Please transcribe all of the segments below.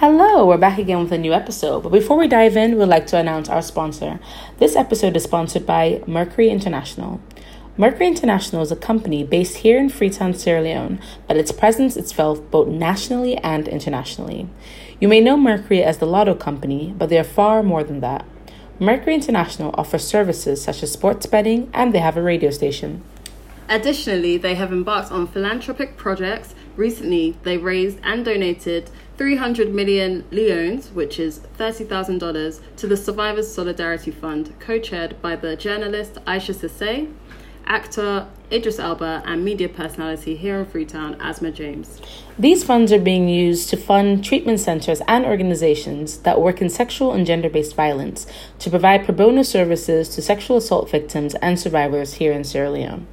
Hello, we're back again with a new episode. But before we dive in, we'd like to announce our sponsor. This episode is sponsored by Mercury International. Mercury International is a company based here in Freetown, Sierra Leone, but its presence is felt both nationally and internationally. You may know Mercury as the lotto company, but they are far more than that. Mercury International offers services such as sports betting and they have a radio station. Additionally, they have embarked on philanthropic projects. Recently, they raised and donated 300 million leones, which is $30,000, to the Survivors Solidarity Fund, co chaired by the journalist Isha Sesay, actor Idris Elba, and media personality here in Freetown, Asmaa James. These funds are being used to fund treatment centers and organizations that work in sexual and gender based violence to provide pro bono services to sexual assault victims and survivors here in Sierra Leone.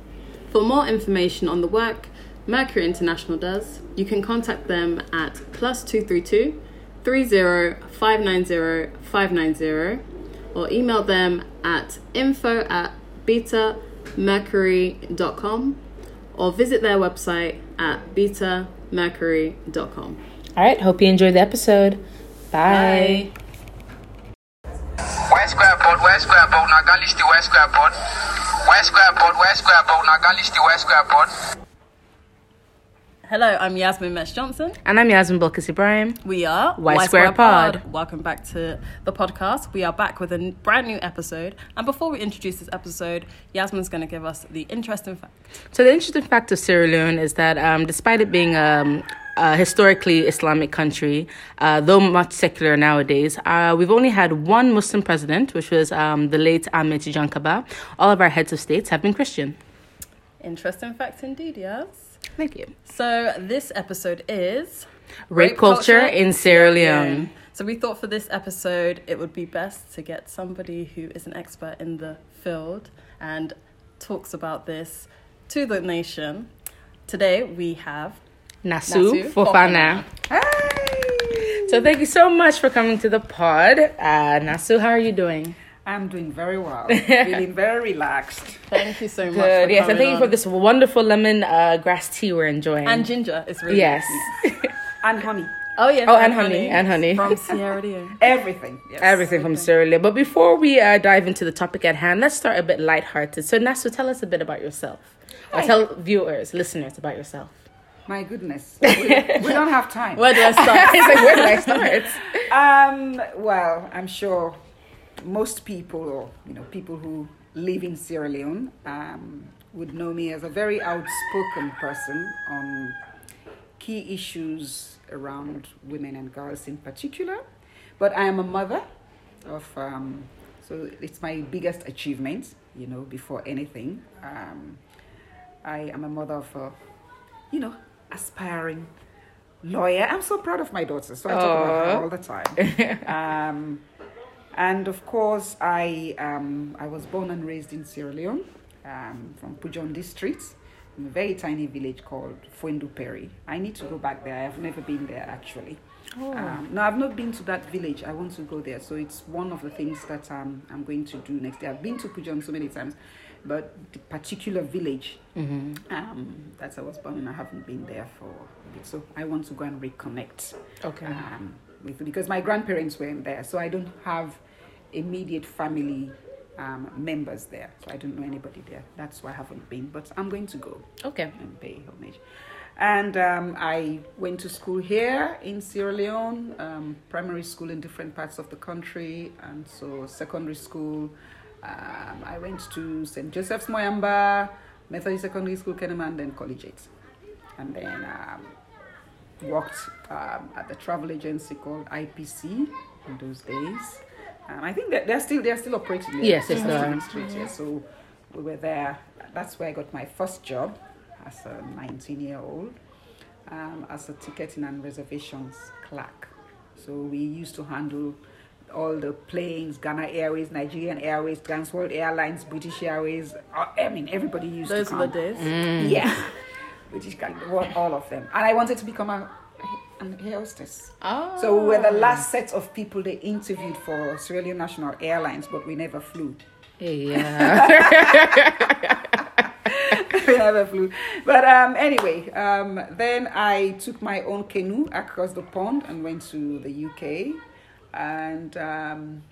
For more information on the work Mercury International does, you can contact them at plus 232 30 590 590 or email them at info at betamercury.com or visit their website at betamercury.com. All right, hope you enjoyed the episode. Bye. West Square Board, West Square Board, Nagalish the West Square Board. West Square Board, West Square Board, Nagalish the West Square Board. Hello, I'm Yasmin Mesh Johnson. And I'm Yasmin Bilkis Ibrahim. We are Y Square Pod. Welcome back to the podcast. We are back with a brand new episode. And before we introduce this episode, Yasmin's going to give us the interesting fact. So the interesting fact of Sierra Leone is that um, despite it being um, a historically Islamic country, uh, though much secular nowadays, uh, we've only had one Muslim president, which was um, the late Ahmed Tejan All of our heads of states have been Christian. Interesting fact indeed, yes. Thank you. So this episode is Rape, culture, in Sierra Leone. So we thought for this episode it would be best to get somebody who is an expert in the field and talks about this to the nation. Today we have Nasu, Nasu Fofanah. So thank you so much for coming to the pod. Uh, Nasu, how are you doing? I'm doing very well. Feeling very relaxed. Thank you so much. Good. For Yes, and coming thank you for this wonderful lemon uh, grass tea we're enjoying. And ginger is really yes. And honey. Oh yes. Oh, and honey, and honey. from Sierra Leone. Everything. Yes. Everything from Sierra Leone. But before we uh, dive into the topic at hand, let's start a bit lighthearted. So, Nasu, tell us a bit about yourself. Or tell viewers, listeners about yourself. My goodness. We, we don't have time. Where do I start? it's like, where do I start? Um, well, I'm sure most people, or you know, people who live in Sierra Leone, um, would know me as a very outspoken person on key issues around women and girls in particular. But I am a mother of, um, so it's my biggest achievement, you know, before anything. Um, I am a mother of a, you know, aspiring lawyer. I'm so proud of my daughter, so I talk about her all the time. um, and of course, I um, I was born and raised in Sierra Leone, um, from Pujehun district, in a very tiny village called Fuendu Peri. I need to go back there. I have never been there actually. Um, no, I've not been to that village. I want to go there. So it's one of the things that um, I'm going to do next year. I've been to Pujehun so many times, but the particular village um, that I was born in, I haven't been there for a bit. So I want to go and reconnect Okay. um, with because my grandparents weren't there, so I don't have immediate family um, members there. So I don't know anybody there. That's why I haven't been, but I'm going to go Okay. and pay homage. And um, I went to school here in Sierra Leone, um, primary school in different parts of the country, and so secondary school. Um, I went to St. Joseph's Moyamba, Methodist Secondary School, Kenema, and then collegiate. And then um, worked um, at the travel agency called IPC in those days. Um, I think that they're still they're still operating. there. Yes, yes, they are. Street, yeah. So we were there. That's where I got my first job as a 19 year old um, as a ticketing and reservations clerk. So we used to handle all the planes, Ghana Airways, Nigerian Airways, Transworld Airlines, British Airways. uh, I mean, everybody used Those to are come. the days. Mm. Yeah, British all of them. And I wanted to become a, an air hostess. Oh. So we were the last set of people they interviewed for Leone National Airlines, but we never flew. Yeah. we never flew. But um, anyway, um, then I took my own canoe across the pond and went to the UK and um,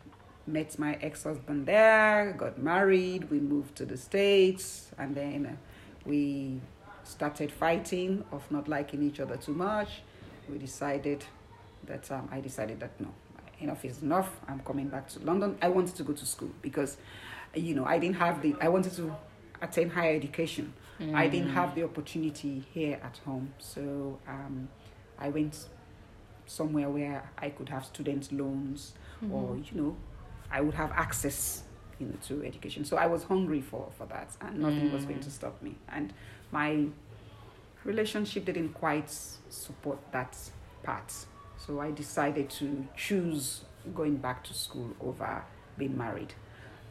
met my ex husband there, got married, we moved to the States, and then we started fighting of not liking each other too much. We decided that um, I decided that no, enough is enough. I'm coming back to London. I wanted to go to school because, you know, I didn't have the. I wanted to attain higher education. I didn't have the opportunity here at home, so um, I went somewhere where I could have student loans, or you know, I would have access, you know, to education. So I was hungry for for that, and nothing was going to stop me. And my relationship didn't quite support that part. So I decided to choose going back to school over being married.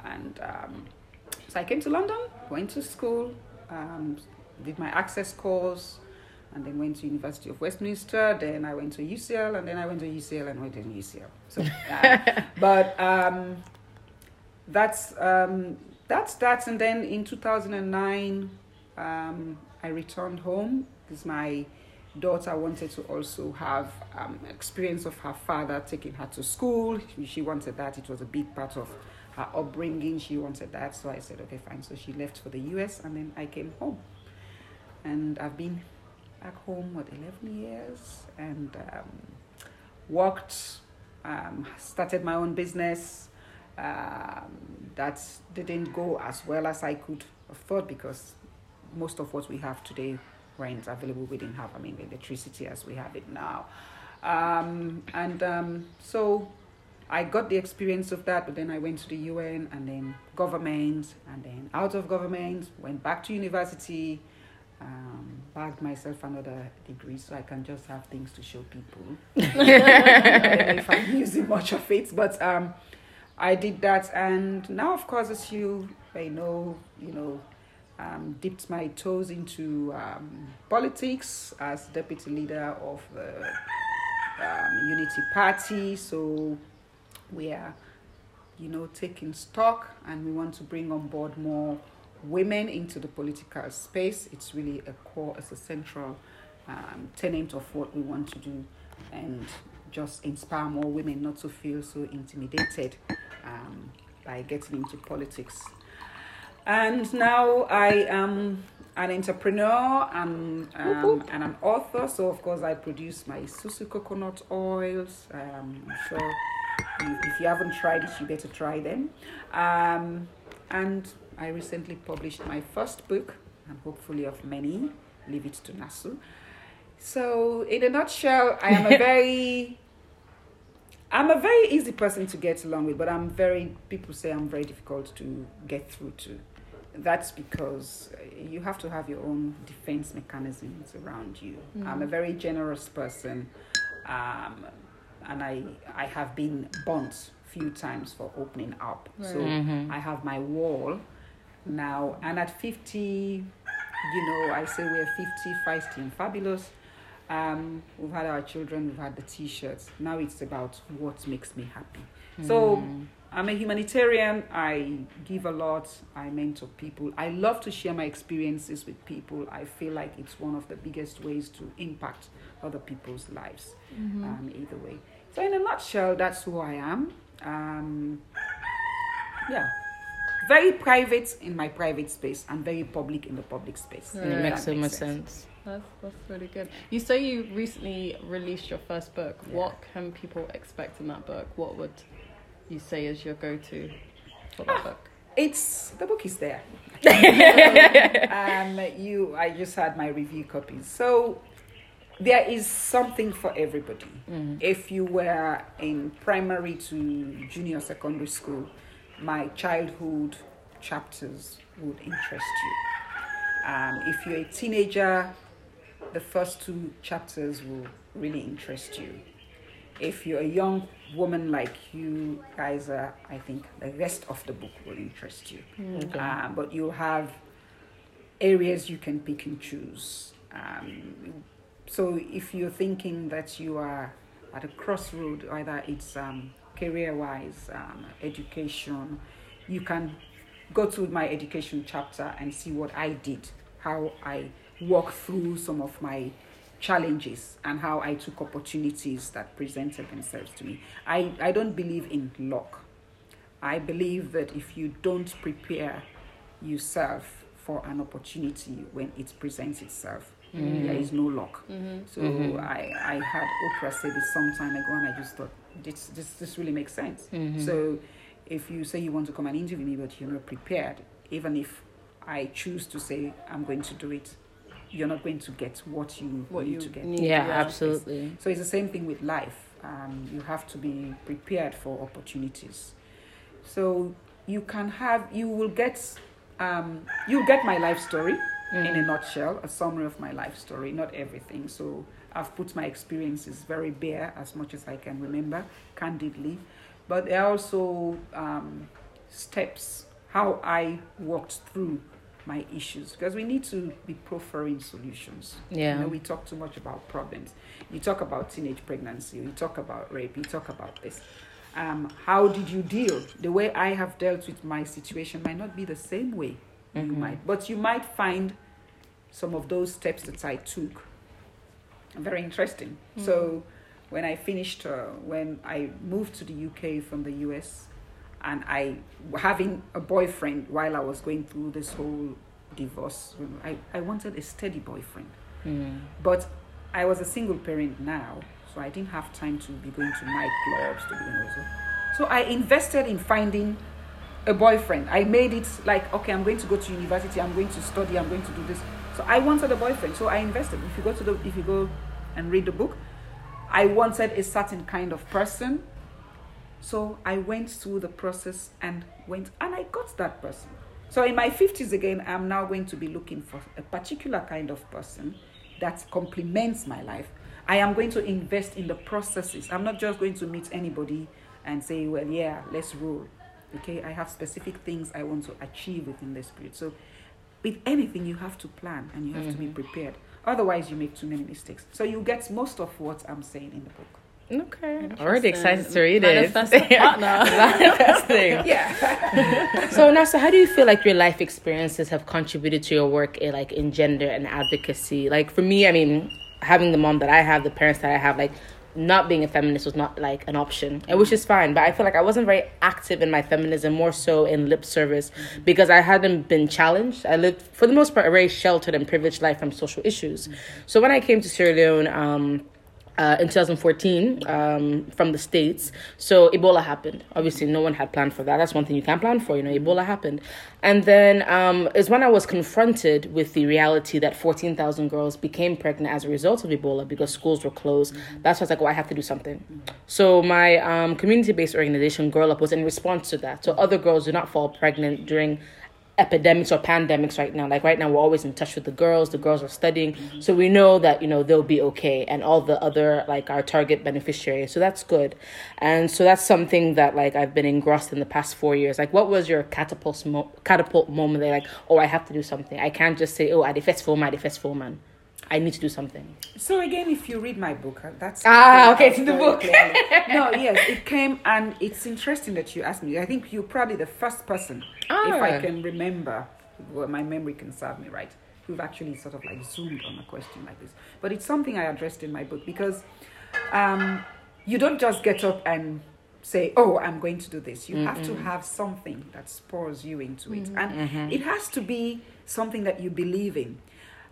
And um, so I came to London, went to school, um, did my access course, and then went to University of Westminster. Then I went to UCL, and then I went to UCL and went to UCL. So, uh, but um, that's um, that's that. And then in 2009, um, I returned home because my daughter wanted to also have um, experience of her father taking her to school. She, she wanted that. It was a big part of her upbringing. She wanted that. So I said, okay, fine. So she left for the US, and then I came home. And I've been back home, what, 11 years? And um, worked, um, started my own business. Um, that didn't go as well as I could have thought because most of what we have today weren't available. We didn't have, I mean, electricity as we have it now. Um, and um, so I got the experience of that, but then I went to the UN and then government, and then out of government, went back to university, um, bagged myself another degree so I can just have things to show people. I don't know if I'm using much of it, but um, I did that, and now, of course, as you may know, you know, um, dipped my toes into um, politics as deputy leader of the um, Unity Party. So we are, you know, taking stock, and we want to bring on board more women into the political space. It's really a core, it's a central um, tenet of what we want to do, and just inspire more women not to feel so intimidated um, by getting into politics. And now I am an entrepreneur and, um, and an author. So, of course, I produce my Susu coconut oils. Um, I'm sure if, if you haven't tried it, you better try them. Um, and I recently published my first book, and hopefully of many. Leave it to Nasu. So, in a nutshell, I am a very I'm a very easy person to get along with, but I'm very, people say I'm very difficult to get through to. That's because uh, you have to have your own defense mechanisms around you. I'm a very generous person, um, and I, I have been burnt few times for opening up. So I have my wall now, and at 50, you know, I say we're 50, feisty, and fabulous. Um, we've had our children, we've had the t-shirts. Now it's about what makes me happy. So I'm a humanitarian. I give a lot. I mentor people. I love to share my experiences with people. I feel like it's one of the biggest ways to impact other people's lives. Um, either way. So in a nutshell, that's who I am. Um, yeah. Very private in my private space and very public in the public space. And it makes so much sense. That's, that's really good. You say you recently released your first book. What can people expect in that book? What would you say is your go to for that book? It's the book is there. um, you, I just had my review copies. So there is something for everybody. If you were in primary to junior secondary school, my childhood chapters would interest you. Um, if you're a teenager, the first two chapters will really interest you. If you're a young woman like you guys are, I think the rest of the book will interest you. Um, but you'll have areas you can pick and choose. Um, so if you're thinking that you are at a crossroad, either it's um, career-wise, um, education, you can go to my education chapter and see what I did how I walked through some of my challenges and how I took opportunities that presented themselves to me. I, I don't believe in luck. I believe that if you don't prepare yourself for an opportunity when it presents itself, mm. there is no luck. Mm-hmm. So mm-hmm. I, I had Oprah say this some time ago and I just thought this this, this really makes sense. Mm-hmm. So if you say you want to come and interview me but you're not prepared, even if I choose to say I'm going to do it, you're not going to get what you What need you to get. need. Yeah, Yeah. absolutely. So it's the same thing with life. Um, you have to be prepared for opportunities. So you can have, you will get, um, you'll get my life story in a nutshell, a summary of my life story, not everything. So I've put my experiences very bare as much as I can remember, candidly. But there are also um, steps how I walked through my issues because we need to be proffering solutions. Yeah. You know, we talk too much about problems. You talk about teenage pregnancy, you talk about rape, you talk about this. Um, how did you deal? The way I have dealt with my situation might not be the same way you might, but you might find some of those steps that I took very interesting. So when I finished, uh, when I moved to the UK from the US, and I having a boyfriend while I was going through this whole divorce, I, I wanted a steady boyfriend. Mm. But I was a single parent now, so I didn't have time to be going to nightclubs to be also. So I invested in finding a boyfriend. I made it like, okay, I'm going to go to university, I'm going to study, I'm going to do this. So I wanted a boyfriend. So I invested. If you go to the if you go and read the book, I wanted a certain kind of person. So I went through the process and went and I got that person. So in my 50s again, I'm now going to be looking for a particular kind of person that complements my life. I am going to invest in the processes. I'm not just going to meet anybody and say, well, yeah, let's roll. Okay, I have specific things I want to achieve within this period. So with anything, you have to plan and you have to be mm-hmm. prepared. Otherwise, you make too many mistakes. So you get most of what I'm saying in the book. Okay. Already excited to read it. Manifesting. Yeah. So Nasu, how do you feel like your life experiences have contributed to your work in like in gender and advocacy? Like for me, I mean, having the mom that I have, the parents that I have, like not being a feminist was not like an option, and which is fine. But I feel like I wasn't very active in my feminism, more so in lip service, because I hadn't been challenged. I lived for the most part a very sheltered and privileged life from social issues. So when I came to Sierra Leone. Um, uh, in 2014 um, from the states. So ebola happened. Obviously no one had planned for that. That's one thing you can't plan for you know ebola happened. And then um, is when i was confronted with the reality that 14000 girls became pregnant as a result of ebola because schools were closed. That's why i was like well i have to do something. So my um, community-based organization girl up was in response to that. So other girls do not fall pregnant during epidemics or pandemics right now. Like right now, we're always in touch with the girls. The girls are studying, so we know that you know they'll be okay, and all the other like our target beneficiaries. So that's good, and so that's something that like I've been engrossed in the past four years. Like, what was your catapult mo- catapult moment? Like, oh, I have to do something. I can't just say, oh, I defest for man, I defest for man. I need to do something. So again, if you read my book, uh, that's Ah, okay, it's in the book. no, yes, it came, and it's interesting that you asked me. I think you're probably the first person, if I Ah. can remember, well, my memory can serve me right, who've actually sort of like zoomed on a question like this. But it's something I addressed in my book because um, you don't just get up and say, "Oh, I'm going to do this." You have to have something that spurs you into it, and it has to be something that you believe in.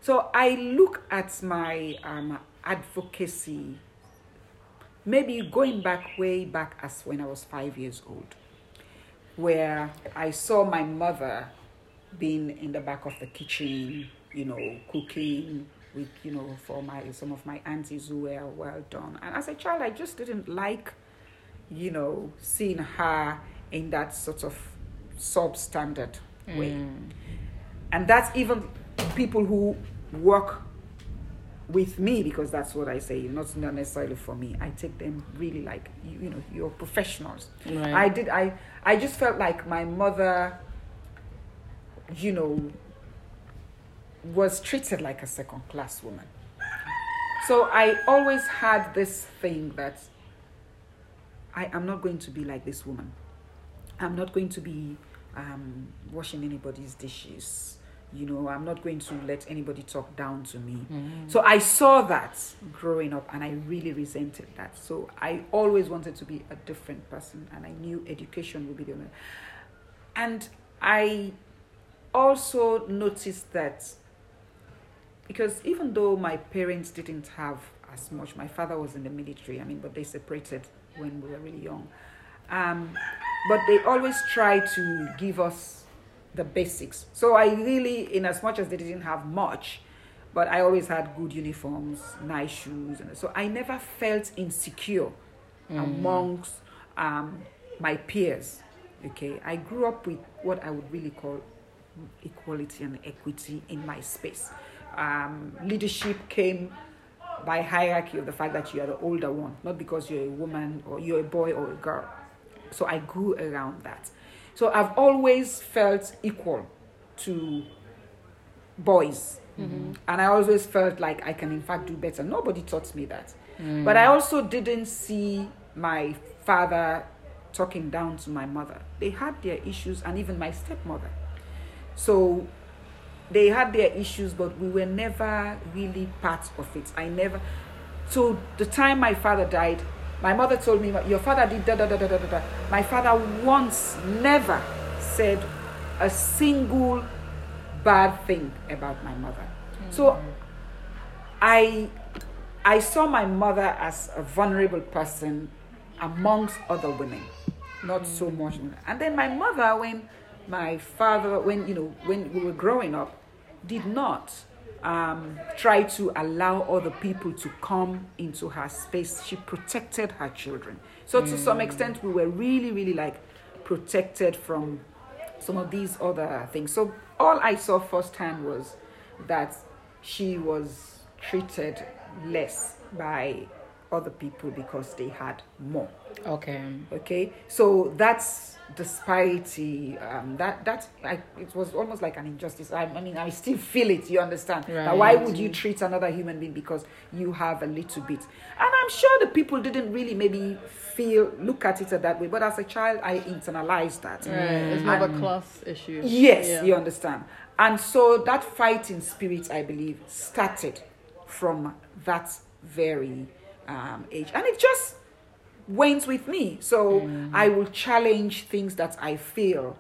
So I look at my um, advocacy, maybe going back way back as when I was five years old, where I saw my mother being in the back of the kitchen, you know, cooking with, you know, for my some of my aunties who were well done. And as a child, I just didn't like, you know, seeing her in that sort of substandard way. And that's even people who work with me because that's what I say, not not necessarily for me. I take them really like you, you know, you're professionals. Right. I did I I just felt like my mother, you know, was treated like a second class woman. So I always had this thing that I am not going to be like this woman. I'm not going to be um, washing anybody's dishes. You know, I'm not going to let anybody talk down to me. So I saw that growing up and I really resented that. So I always wanted to be a different person and I knew education would be the only. And I also noticed that because even though my parents didn't have as much, my father was in the military, I mean, but they separated when we were really young. Um, but they always tried to give us the basics. So I really, in as much as they didn't have much, but I always had good uniforms, nice shoes, and so I never felt insecure amongst um, my peers. Okay, I grew up with what I would really call equality and equity in my space. Um, leadership came by hierarchy of the fact that you are the older one, not because you're a woman or you're a boy or a girl. So I grew around that. So I've always felt equal to boys. Mm-hmm. And I always felt like I can, in fact, do better. Nobody taught me that. Mm. But I also didn't see my father talking down to my mother. They had their issues, and even my stepmother. So they had their issues, but we were never really part of it. I never. So the time my father died, my mother told me, "Your father did da da da da da da." da." My father once never said a single bad thing about my mother. So I I saw my mother as a vulnerable person amongst other women, not so mm. much. And then my mother, when my father, when you know, when we were growing up, did not um, try to allow other people to come into her space. She protected her children. So to some extent, we were really, really like protected from some of these other things. So all I saw firsthand was that she was treated less by other people because they had more. Okay. Okay, so that's disparity. Um, that that I, it was almost like an injustice. I, I mean, I still feel it. You understand? That why would you treat another human being because you have a little bit? And I'm sure the people didn't really maybe feel look at it that way. But as a child, I internalized that. Right. It's more of a class issue. Yes, Yeah. you understand. And so that fighting spirit, I believe, started from that very um, age. And it just went with me. So I will challenge things that I feel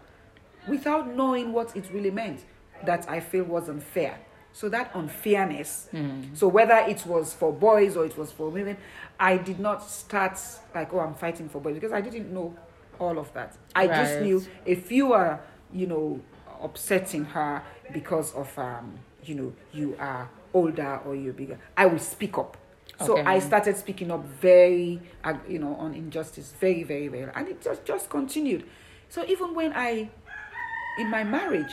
without knowing what it really meant that I feel was unfair. So that unfairness, so whether it was for boys or it was for women, I did not start like, oh, I'm fighting for boys because I didn't know all of that. I just knew if you are, you know, upsetting her because of, um, you know, you are older or you're bigger, I will speak up. So Okay. I started speaking up very, uh, you know, on injustice, very, very, very, and it just just continued. So even when I, in my marriage,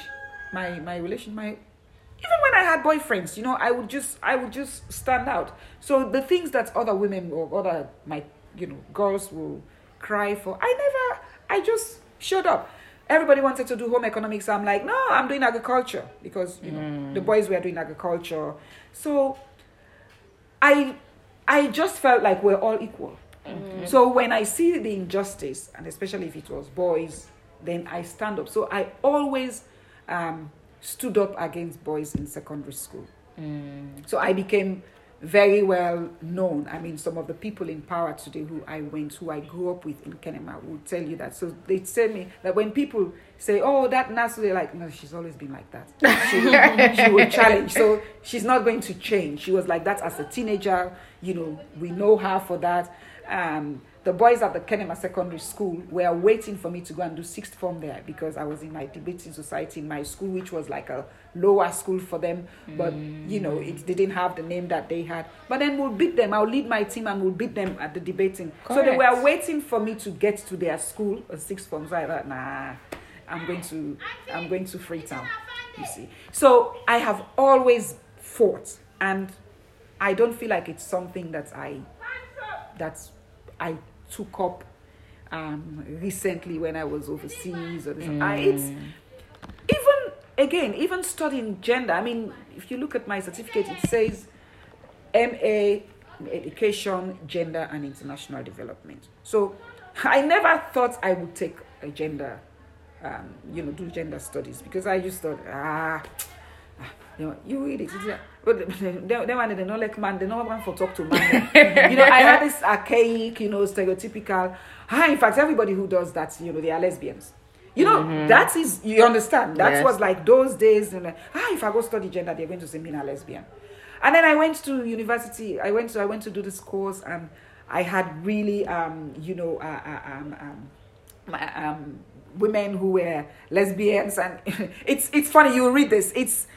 my my relation, my, even when I had boyfriends, you know, I would just I would just stand out. So the things that other women or other my you know girls will cry for, I never, I just showed up. Everybody wanted to do home economics. I'm like, no, I'm doing agriculture because you know the boys were doing agriculture. So I I just felt like we're all equal. So when I see the injustice, and especially if it was boys, then I stand up. So I always um, stood up against boys in secondary school. So I became very well known. I mean, some of the people in power today who I went, who I grew up with in Kenema, will tell you that. So they tell me that when people say, "Oh, that Nasu," they're like, "No, she's always been like that." She she will challenge. So she's not going to change. She was like that as a teenager. You know, we know her for that. Um, the boys at the Kenema Secondary School were waiting for me to go and do sixth form there because I was in my debating society in my school, which was like a lower school for them. But you know, it didn't have the name that they had. But then we'll beat them. I'll lead my team and we'll beat them at the debating. So they were waiting for me to get to their school, a sixth form. So I thought, nah, I'm going to, I'm going to Freetown. You see. So I have always fought, and I don't feel like it's something that I that I took up um, recently when I was overseas or this. I, it's even again even studying gender. I mean, if you look at my certificate, it says MA Education, Gender and International Development. So I never thought I would take a gender, um, you know, do gender studies because I just thought ah. You know, you read it. But they, they, want- they don't like man. They don't want for talk to man. you know, I had this archaic, you know, stereotypical. Ah, in fact, everybody who does that, you know, they are lesbians. You know, that is you understand. That Yes. was like those days. You know, ah, if I go study gender, they're going to say me a lesbian. And then I went to university. I went to I went to do this course, and I had really, um, you know, uh, uh, um, um, my, um, women who were lesbians, and it's it's funny. You read this. It's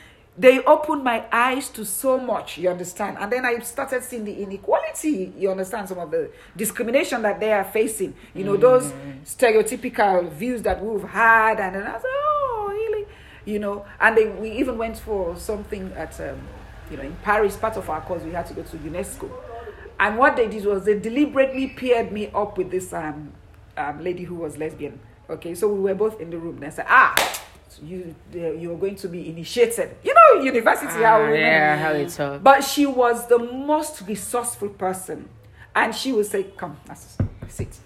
they opened my eyes to so much. You understand? And then I started seeing the inequality. You understand some of the discrimination that they are facing. You know those stereotypical views that we've had, and then I said, oh, really? You know, and then we even went for something at. Um, you know, in Paris, part of our course, we had to go to UNESCO. And what they did was they deliberately paired me up with this um, um, lady who was lesbian. Okay, so we were both in the room. And I said, ah, you uh, you're going to be initiated. You know, university how Ah, women- yeah, how they talk. But she was the most resourceful person, and she would say, "Come, that's sit."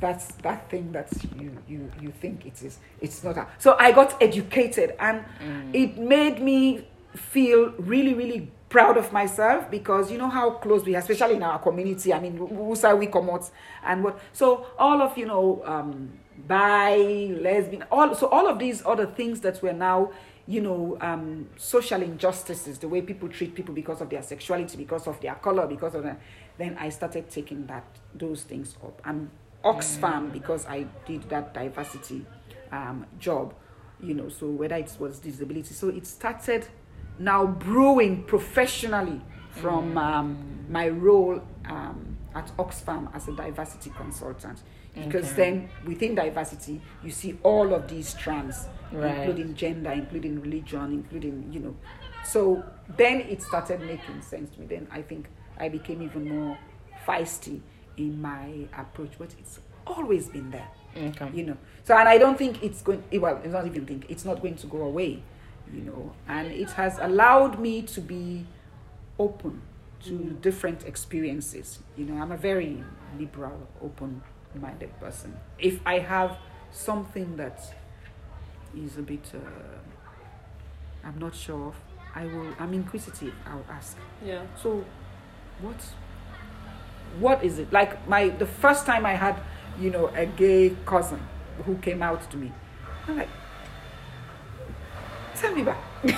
That's that thing that you you you think it is. It's not. A, so I got educated, and it made me feel really really proud of myself because you know how close we are, especially in our community. I mean, who say we come out and what? So all of you know, um, bi, lesbian, all so all of these other things that we're now you know, um, social injustices, the way people treat people because of their sexuality, because of their color, because of that. Then I started taking that those things up. I'm Oxfam because I did that diversity um, job, you know. So whether it was disability, so it started now brewing professionally from um, my role um, at Oxfam as a diversity consultant. Because Okay. then within diversity, you see all of these strands, Right. including gender, including religion, including, you know. So then it started making sense to me. Then I think I became even more feisty in my approach, but it's always been there, Okay. you know. So, and I don't think it's going, eh, well, it's not even think, it's not going to go away, you know. And it has allowed me to be open to mm. different experiences. You know, I'm a very liberal, open minded person. If I have something that is a bit, uh, I'm not sure of, I will, I'm inquisitive, I'll ask. Yeah. So, what, what is it? Like my, the first time I had, you know, a gay cousin who came out to me, I'm like, tell me about.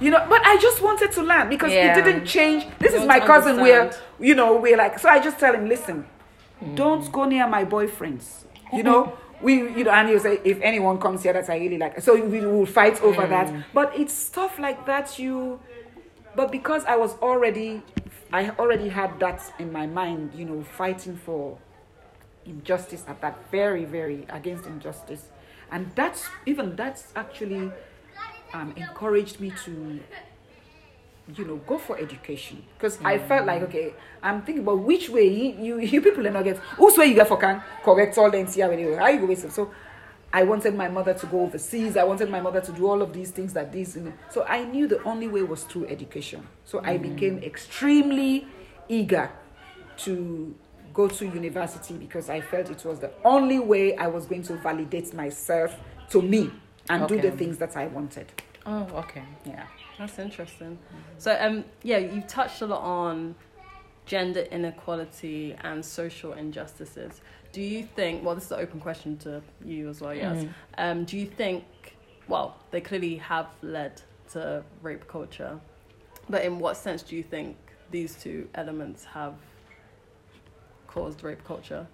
You know, but I just wanted to learn because Yeah. it didn't change. This You is my cousin. We're, you know, we're like. So I just tell him, listen, don't go near my boyfriends. You know, we, you know, and he'll say, if anyone comes here that's I really like, so we will fight over that. But it's stuff like that. You, but because I was already, I already had that in my mind. You know, fighting for injustice at that very, very against injustice, and that's even that's actually um, encouraged me to you know go for education. Because i mm. felt like okay i'm thinking about which way you you, you people are not get whose way you get for can correct all them see how you how you go with it? So i wanted my mother to go overseas i wanted my mother to do all of these things that these you know. so i knew the only way was through education. So i mm. became extremely eager to go to university because i felt it was the only way i was going to validate myself to me and do the things that i wanted. Oh, okay. yeah That's interesting. So, um, yeah, you've touched a lot on gender inequality and social injustices. Do you think? Well, this is an open question to you as well. Yes. Um, do you think? Well, they clearly have led to rape culture, but in what sense do you think these two elements have caused rape culture?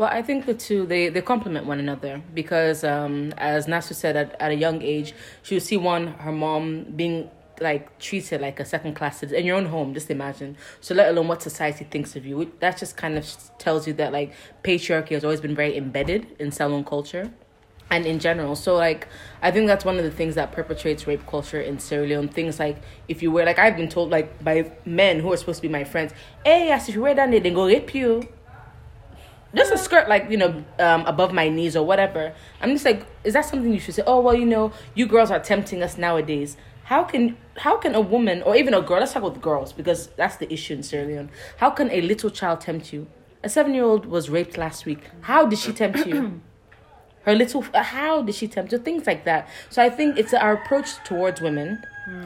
Well, I think the two they they complement one another because, um, as Nasu said, at, at a young age, she would see one her mom being like treated like a second class citizen in your own home. Just imagine. So, let alone what society thinks of you. That just kind of tells you that like patriarchy has always been very embedded in Salone culture and in general. So like I think that's one of the things that perpetrates rape culture in Sierra Leone. Things like if you wear like I've been told like by men who are supposed to be my friends, hey, yes, if you wear that, they go rape you. Just a skirt like you know um, above my knees or whatever. I'm just like, is that something you should say? Oh well, you know, you girls are tempting us nowadays. How can how can a woman or even a girl? Let's talk about girls because that's the issue in Sierra Leone. How can a little child tempt you? A seven year old was raped last week. How did she tempt you? her little uh, how did she tempt you things like that so i think it's our approach towards women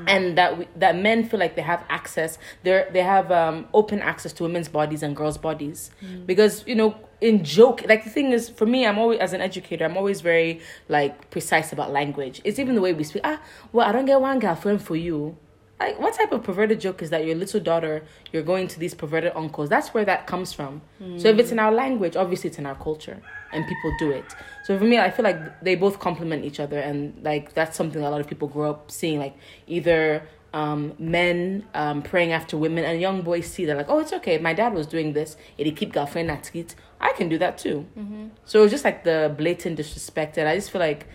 and that we, that men feel like they have access they they have um open access to women's bodies and girls bodies. Because you know in joke like the thing is for me i'm always as an educator i'm always very like precise about language. It's even the way we speak. Ah well i don't get one girlfriend for you like what type of perverted joke is that your little daughter you're going to these perverted uncles? That's where that comes from. So if it's in our language obviously it's in our culture and people do it. So for me i feel like they both complement each other and like that's something a lot of people grow up seeing like either um, men um, praying after women and young boys see that like oh it's okay my dad was doing this and he keep girlfriend at it. I can do that too. So it's just like the blatant disrespect and i just feel like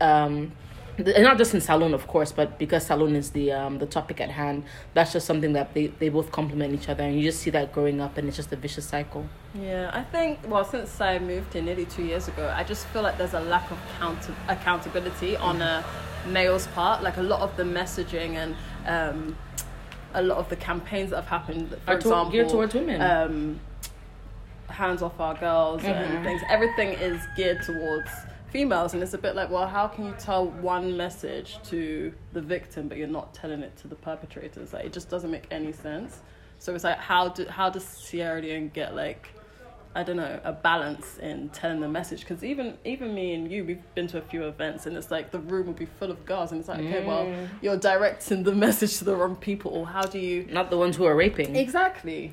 um the- not just in Salone of course but because Salone is the um the topic at hand that's just something that they, they both complement each other and you just see that growing up and it's just a vicious cycle Yeah, I think well since I moved here nearly two years ago, I just feel like there's a lack of count- accountability on a male's part. Like a lot of the messaging and um, a lot of the campaigns that have happened, for Are to- example, geared towards women. Um, hands off our girls Mhm. and things. Everything is geared towards females, and it's a bit like, well, how can you tell one message to the victim, but you're not telling it to the perpetrators? Like, it just doesn't make any sense. So it's like, how do how does Sierra Leone get like, I don't know, a balance in telling the message? Because even even me and you, we've been to a few events, and it's like the room will be full of girls, and it's like, okay, well, Mm. you're directing the message to the wrong people, or how do you? not the ones who are raping Exactly.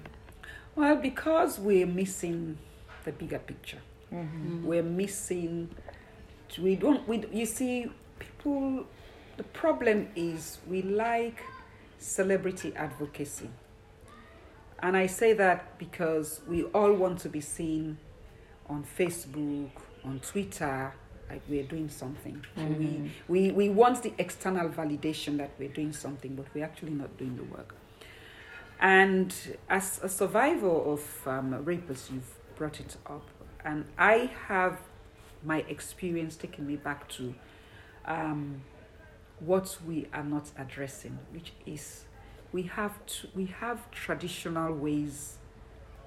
Well, because we're missing the bigger picture. We're missing. We don't. We you see, people. The problem is we like celebrity advocacy, and I say that because we all want to be seen on Facebook, on Twitter, like we're doing something. So we, we we want the external validation that we're doing something, but we're actually not doing the work. And as a survivor of um, rape, you've brought it up, and I have my experience taking me back to um, what we are not addressing, which is we have to, we have traditional ways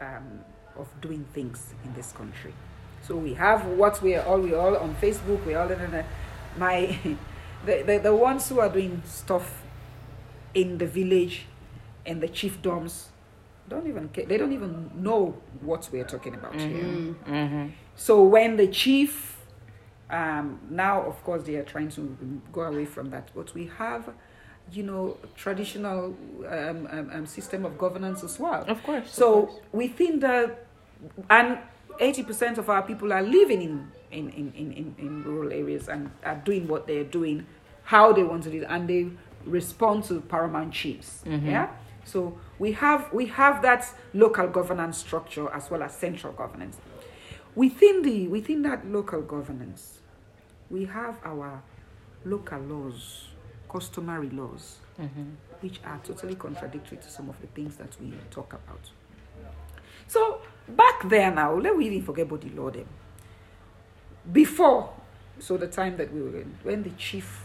um, of doing things in this country. So we have what we are all we all on Facebook. We all my the, the the ones who are doing stuff in the village and the chiefdoms don't even ca- they don't even know what we're talking about here. mm-hmm. So when the chief, um, now of course they are trying to go away from that, but we have, you know, traditional um, um, um, system of governance as well. of course of So course. within the, and eighty percent of our people are living in in, in, in, in in rural areas and are doing what they're doing, how they want to do it, and they respond to paramount chiefs. Yeah. So we have we have that local governance structure as well as central governance. Within the within that local governance, we have our local laws, customary laws, mm-hmm. which are totally contradictory to some of the things that we talk about. So back there now, let we even forget about the law them. Before, so the time that we were in, when the chief,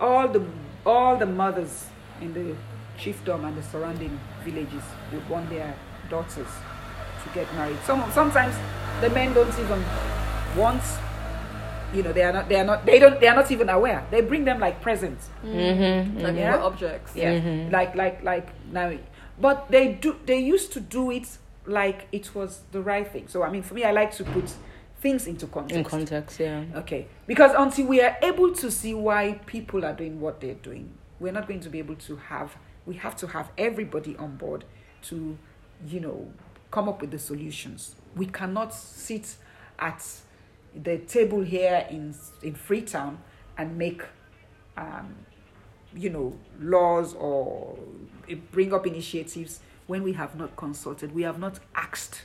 all the all the mothers in the chiefdom and the surrounding villages would want their daughters to get married. Some sometimes the men don't even want. You know, they are not. They are not. They don't. They are not even aware. They bring them like presents. Mm. Mm-hmm. Like mm-hmm. Yeah. we're objects. Yeah, mm-hmm. like like like now, but they do. They used to do it like it was the right thing. So I mean, for me, I like to put things into context. in context yeah Okay, because until we are able to see why people are doing what they're doing, we're not going to be able to have. We have to have everybody on board to, you know, come up with the solutions. We cannot sit at the table here in in Freetown and make, um, you know, laws or bring up initiatives when we have not consulted. We have not asked.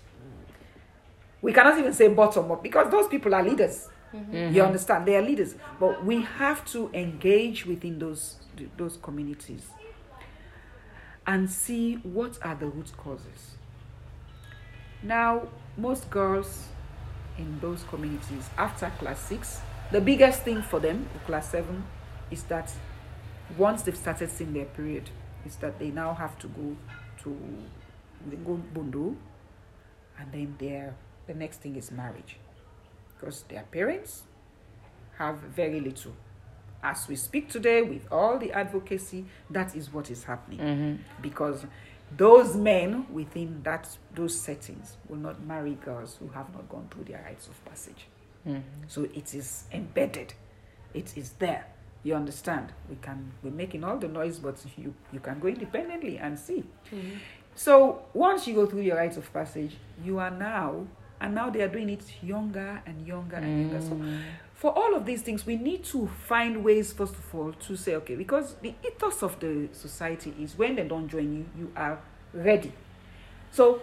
We cannot even say bottom up because those people are leaders. You understand? They are leaders, but we have to engage within those those communities and see what are the root causes. Now, most girls in those communities after class six, the biggest thing for them, class seven, is that once they've started seeing their period, is that they now have to go to they go bundu, and then their the next thing is marriage. because their parents have very little. As we speak today, with all the advocacy, that is what is happening. Mm-hmm. Because those men within that those settings will not marry girls who have not gone through their rites of passage. Mm-hmm. So it is embedded. It is there. You understand? We can we're making all the noise, but you you can go independently and see. Mm-hmm. So once you go through your rites of passage, you are now and now they are doing it younger and younger and younger. So mm-hmm. For all of these things, we need to find ways first of all to say, okay, because the ethos of the society is when they don't join you, you are ready. So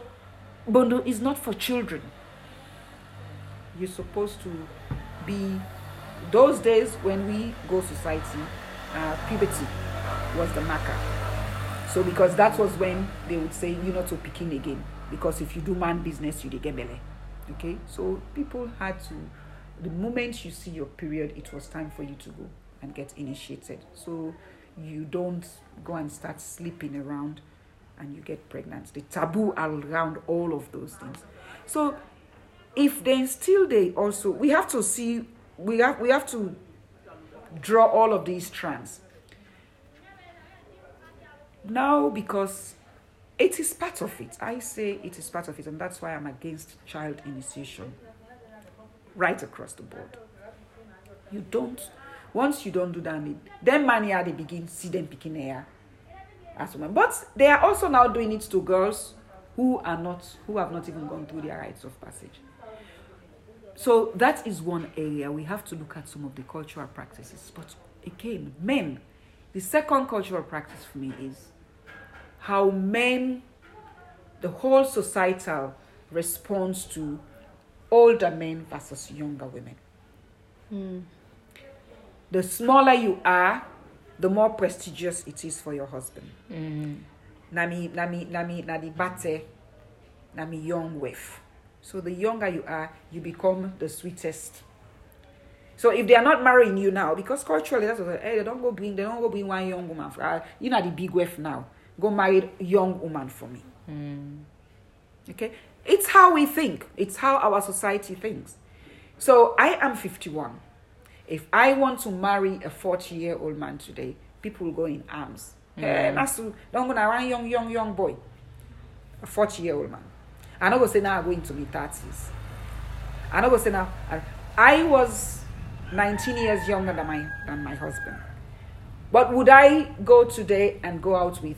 Bondo is not for children. You're supposed to be those days when we go society, uh, puberty was the marker. So because that was when they would say you're not to picking again. Because if you do man business, you get belly. Okay? So people had to the moment you see your period, it was time for you to go and get initiated. So you don't go and start sleeping around and you get pregnant. The taboo around all of those things. So if then still they also we have to see we have we have to draw all of these strands now because it is part of it i say it is part of it and that's why i'm against child initiation right across the board. You don't once you don't do that then man here they begin see them picking hair as women. But they are also now doing it to girls who are not who have not even gone through their rites of passage. So that is one area. We have to look at some of the cultural practices. But again, men, the second cultural practice for me is how men, the whole societal response to older men versus younger women. Hmm. The smaller you are, the more prestigious it is for your husband. Hmm. Nami, nami, nami, nadi bate, nami young wife. So the younger you are, you become the sweetest. So if they are not marrying you now, because culturally that's what hey, they don't go bring they don't go bring one young woman for uh, you know the big wife now. Go marry young woman for me. Hmm. Okay? It's how we think. It's how our society thinks. So I am 51. If I want to marry a 40 year old man today, people will go in arms. Hey, that's don't go one young, young, young boy. A 40 year old man. I know go say now I'm going to my 30s. I know go say now I, I was 19 years younger than my than my husband. But would I go today and go out with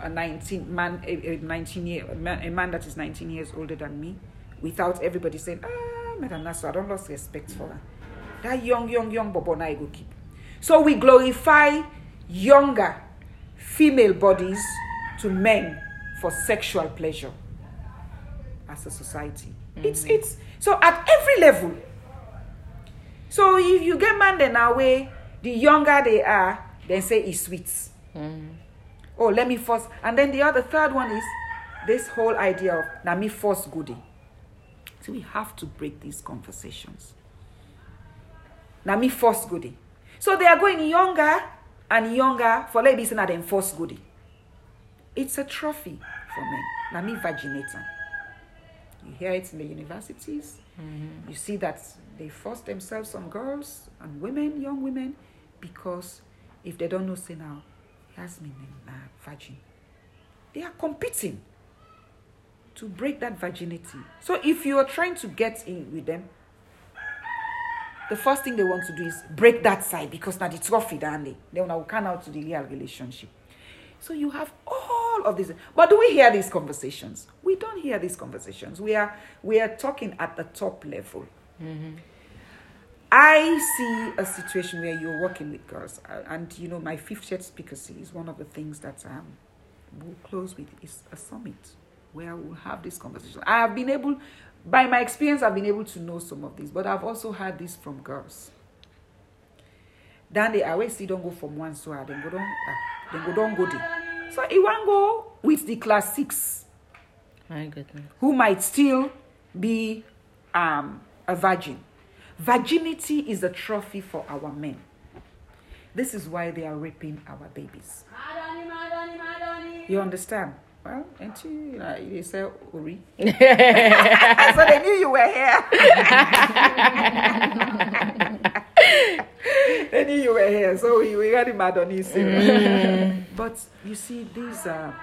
a 19 man, a, a 19 year a man, a man that is 19 years older than me, without everybody saying, ah, Madam Nasu, I don't lost respect for her. That young, young, young bobo now I go keep. So we glorify younger female bodies to men for sexual pleasure as a society. It's it's so at every level. So if you get man then away, the younger they are, then say it's sweet. Oh, let me first. And then the other third one is this whole idea of na me first goodie. So we have to break these conversations. Na me first goodie. So they are going younger and younger for say na them first goodie. It's a trophy for men. Na me vaginator. You hear it in the universities. Mm-hmm. You see that they force themselves on girls and women, young women, because if they don't know, say now, Yasmin and uh, virgin, they are competing to break that virginity. So if you are trying to get in with them, the first thing they want to do is break that side because now the trophy, then they then now come out to the real relationship. So you have all of this. But do we hear these conversations? We don't hear these conversations. We are we are talking at the top level. I see a situation where you're working with girls, uh, and you know my fifth 50th speaker series. One of the things that um, we'll close with is a summit where we'll have this conversation. I have been able, by my experience, I've been able to know some of these, but I've also heard this from girls. Then they always see don't go from one so hard, then go don't, uh, then go don't go there. So he want go with the class six My goodness. who might still be um, a virgin. Virginity is a trophy for our men. This is why they are raping our babies. You understand? Well, ain't you, you know, you say Uri. so they knew you were here. they knew you were here, so we, we got him out on his But you see, these are.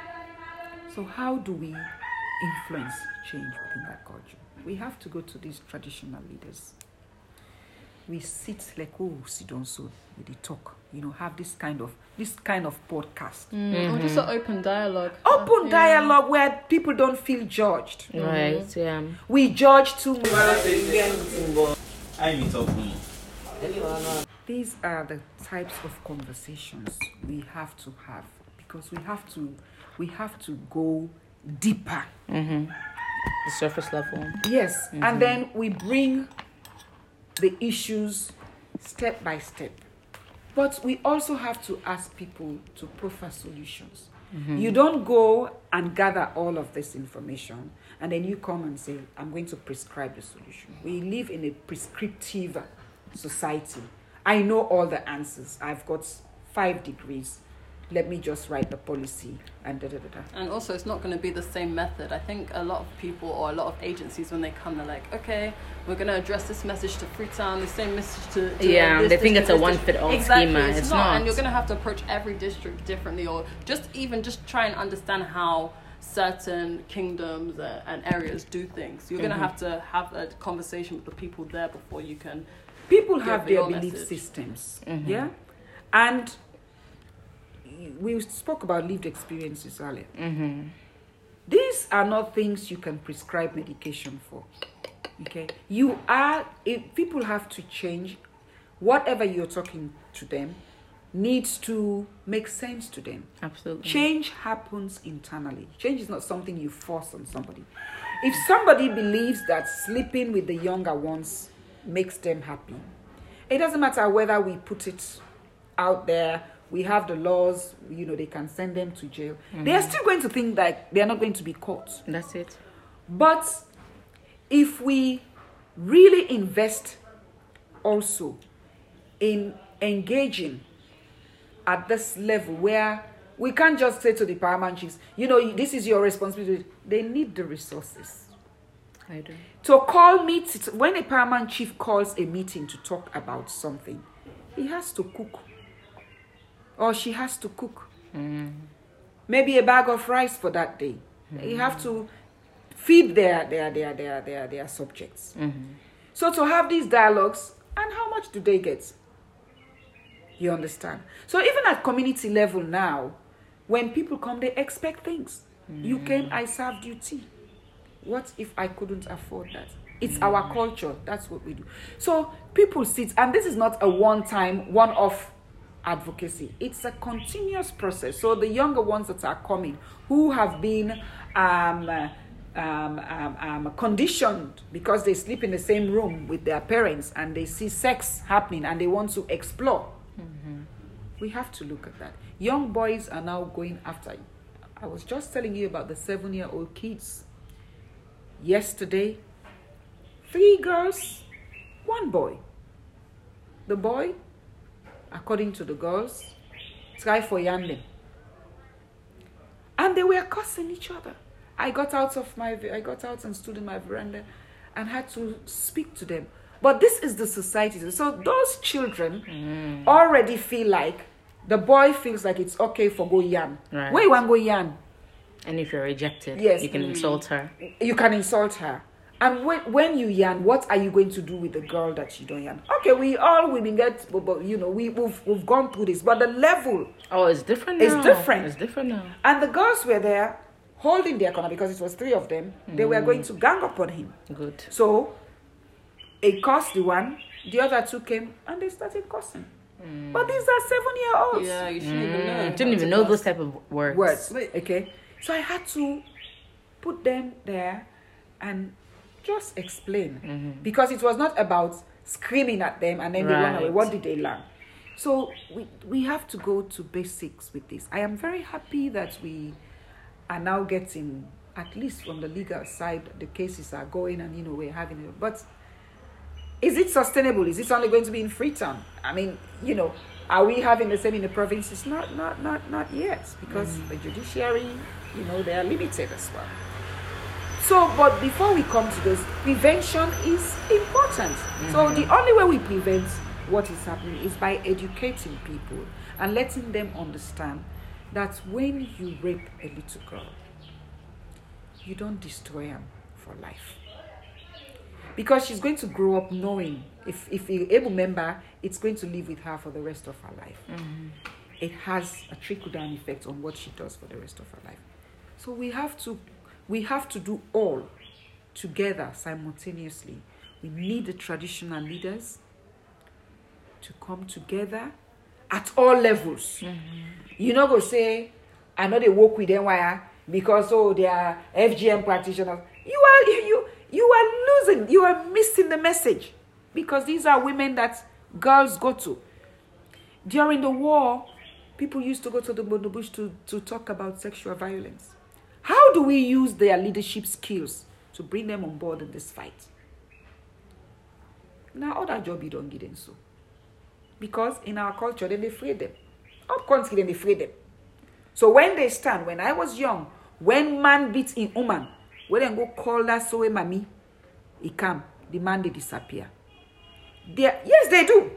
So, how do we influence change within that culture? We have to go to these traditional leaders. We sit like, oh, sit down so we the talk, you know, have this kind of this kind of podcast. Mm. Or mm-hmm. just an open dialogue. Open Yeah. dialogue where people don't feel judged. Mm-hmm. Right, yeah. We judge too much. I mean, talk me. These are the types of conversations we have to have because we have to we have to go deeper. Mm-hmm. The surface level. Yes, and then we bring the issues step by step. But we also have to ask people to proffer solutions. Mm-hmm. You don't go and gather all of this information and then you come and say, I'm going to prescribe the solution. We live in a prescriptive society. I know all the answers. I've got five degrees. Let me just write the policy and da da da da. And also, it's not going to be the same method. I think a lot of people or a lot of agencies, when they come, they're like, okay, we're going to address this message to Freetown, the same message to. to Yeah, this they think district, it's a one-fit-all exactly, schema. It's, It's not, not. And you're going to have to approach every district differently, or just even just try and understand how certain kingdoms uh, and areas do things. You're going Mm-hmm. to have to have a conversation with the people there before you can. people have their belief message. systems yeah and we spoke about lived experiences earlier mm-hmm. these are not things you can prescribe medication for okay you are if people have to change whatever you're talking to them needs to make sense to them Absolutely. Change happens internally. Change is not something you force on somebody. If somebody believes that sleeping with the younger ones makes them happy, it doesn't matter whether we put it out there, we have the laws, you know, they can send them to jail. Mm. They are still going to think that they are not going to be caught. That's it. But if we really invest also in engaging at this level where we can't just say to the paramount chiefs, you know, this is your responsibility. They need the resources. I do. To call meet when a paramount chief calls a meeting to talk about something, he has to cook. Or she has to cook. Mm. Maybe a bag of rice for that day. You mm. have to feed their their their their their, their subjects. Mm-hmm. So to have these dialogues, and how much do they get? You understand? So even at community level now, when people come, they expect things. You mm. came, I served you tea. What if I couldn't afford that? It's our culture. That's what we do. So people sit, and this is not a one-time, one-off advocacy. It's a continuous process. So the younger ones that are coming, who have been um, uh, um, um, um, conditioned because they sleep in the same room with their parents and they see sex happening and they want to explore. We have to look at that. Young boys are now going after. I was just telling you about the seven-year-old kids. Yesterday, three girls, one boy. The boy, according to the girls, try for Yandem. And they were cursing each other. I got out of my I got out and stood in my veranda and had to speak to them. But this is the society. So those children mm. already feel like the boy feels like it's okay for go yarn. Right. Where you want go yarn? And if you're rejected, Yes. you can mm. insult her. you can insult her. And when, when you yarn, what are you going to do with the girl that you don't yarn? Okay, we all women get, but, but, you know, we, we've, we've gone through this, but the level, Oh, it's different now. It's different. It's different now. and the girls were there holding their corner because it was three of them. They were going to gang up on him. Good. So, it cost the one, the other two came and they started cursing. But these are seven year olds. Yeah, you shouldn't even know. Mm, didn't even know pass. those type of words. words. Okay. So I had to put them there and just explain mm-hmm. because it was not about screaming at them and then they run away. What did they learn? So we we have to go to basics with this. I am very happy that we are now getting at least from the legal side the cases are going and you know we're having it, but is it sustainable? Is it only going to be in Freetown? I mean, you know, are we having the same in the provinces? Not, not, not, not yet, because mm-hmm. the judiciary, you know, they are limited as well. So, but before we come to this, prevention is important. So, mm-hmm. the only way we prevent what is happening is by educating people and letting them understand that when you rape a little girl, you don't destroy her for life. Because she's going to grow up knowing if, if a able member, it's going to live with her for the rest of her life. Mm-hmm. It has a trickle down effect on what she does for the rest of her life. So we have to we have to do all together simultaneously. We need the traditional leaders to come together at all levels. You know, go say, I know they work with NYR because oh they are FGM practitioners. You are you you, you are losing, you are missing the message. Because these are women that girls go to. During the war, people used to go to the bush to, to talk about sexual violence. How do we use their leadership skills to bring them on board in this fight? Now, other job you don't get in so. Because in our culture, then they afraid them. Up country, then they afraid them. So when they stand, when I was young, when man beats in woman, when they go call that so mommy, he come, the man they disappear. They, yes, they do.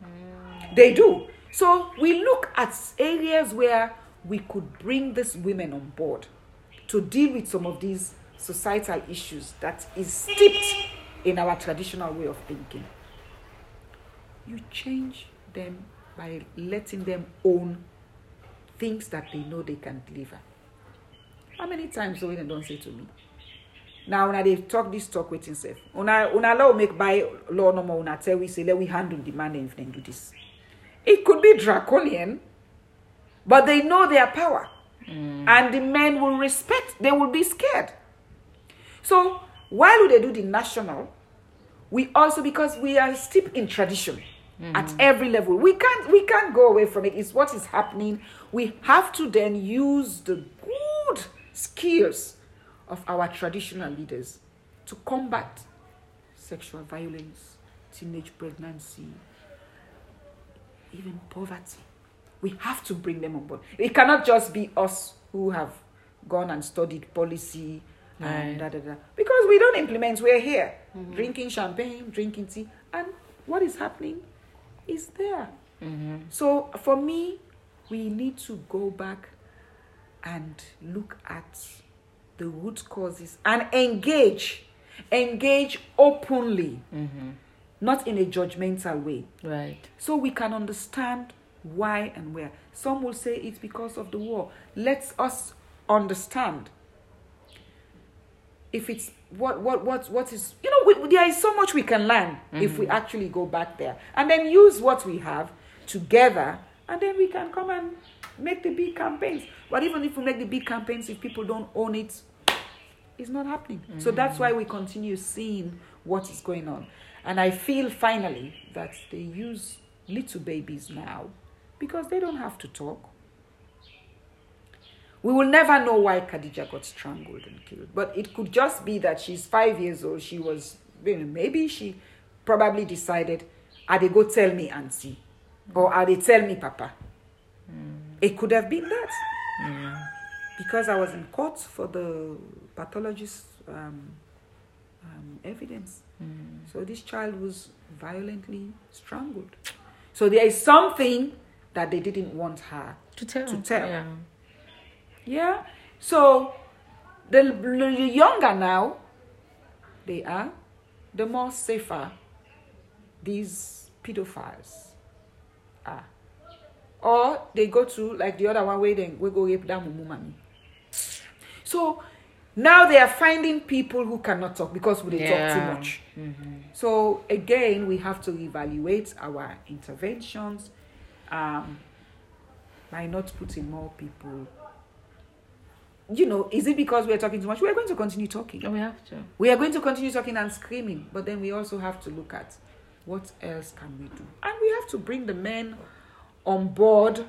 Mm. They do. So we look at areas where we could bring these women on board to deal with some of these societal issues that is steeped in our traditional way of thinking. You change them by letting them own things that they know they can deliver. How many times do they don't say to me? Now when they talk this talk waiting self. Una una law make by law no more una tell we say let we handle the man if they do this. It could be draconian, but they know their power. Mm. And the men will respect, they will be scared. So why while they do the national, we also because we are steeped in tradition at mm-hmm. every level. We can't we can't go away from it. It's what is happening. We have to then use the good skills of our traditional leaders to combat sexual violence, teenage pregnancy, even poverty. We have to bring them on board. It cannot just be us who have gone and studied policy and da da da. Because we don't implement, we're here mm-hmm. drinking champagne, drinking tea, and what is happening is there. Mm-hmm. So for me, we need to go back and look at the root causes and engage, engage openly, mm-hmm. not in a judgmental way Right. so we can understand why and where. Some will say it's because of the war. Let us understand if it's what what what what is you know we, there is so much we can learn if we mm-hmm. actually go back there and then use what we have together and then we can come and make the big campaigns but even if we make the big campaigns if people don't own it it's not happening. So that's mm. why we continue seeing what is going on. And I feel finally that they use little babies now because they don't have to talk. We will never know why Khadija got strangled and killed, but it could just be that she's five years old. She was, you know, maybe she probably decided, are they go tell me auntie, or are they tell me papa? It could have been that because I was in court for the pathologist um, um, evidence. So this child was violently strangled. So there is something that they didn't want her To tell. To tell. Yeah. yeah. So the, the younger now they are, the more safer these pedophiles are. Or they go to like the other one where they we go rape that mumu mami. So now they are finding people who cannot talk because they talk too much. Mm-hmm. So again, we have to evaluate our interventions um, by not putting more people. You know, is it because we are talking too much? We are going to continue talking. We have to. We are going to continue talking and screaming, but then we also have to look at what else can we do, and we have to bring the men on board.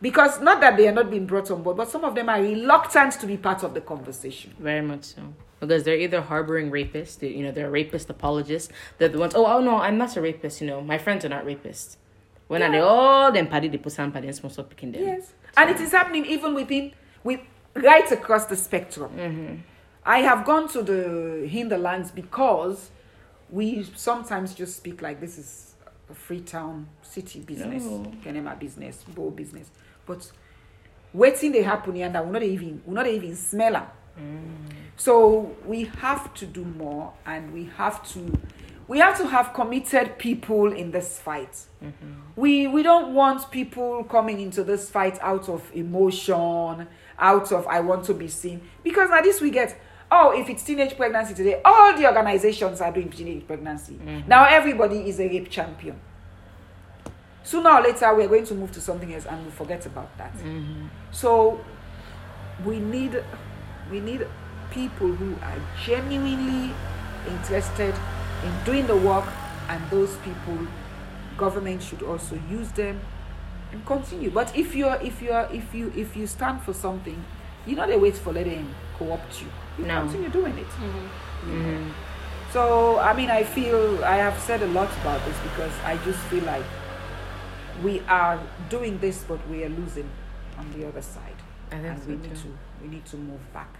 Because not that they are not being brought on board, but some of them are reluctant to be part of the conversation. Very much so. because they're either harboring rapists, they- you know, they're rapist apologists. They're the ones, oh, oh no, I'm not a rapist, you know, my friends are not rapists. When are they all them party, they put some party and sponsor picking them. Yes, and it is happening even within with right across the spectrum. Mm-hmm. I have gone to the hinterlands because we sometimes just speak like this is a Freetown city business, No. Kenema business, Bo business, but waiting they happen here and that we not even we not even smell 'em. Mm. So we have to do more, and we have to we have to have committed people in this fight. We we don't want people coming into this fight out of emotion, out of I want to be seen, because now this we get. Oh, if it's teenage pregnancy today, all the organizations are doing teenage pregnancy. Mm-hmm. Now everybody is a rape champion. Sooner or later, we're going to move to something else, and we forget about that. Mm-hmm. So we need we need people who are genuinely interested in doing the work and those people government should also use them and continue. But if you're if you're if you if you stand for something you know they wait for letting him co-opt you. You No. continue doing it. Mm-hmm. You mm-hmm. know. so i mean i feel i have said a lot about this because i just feel like we are doing this but we are losing on the other side. I think and so we need to we need to move back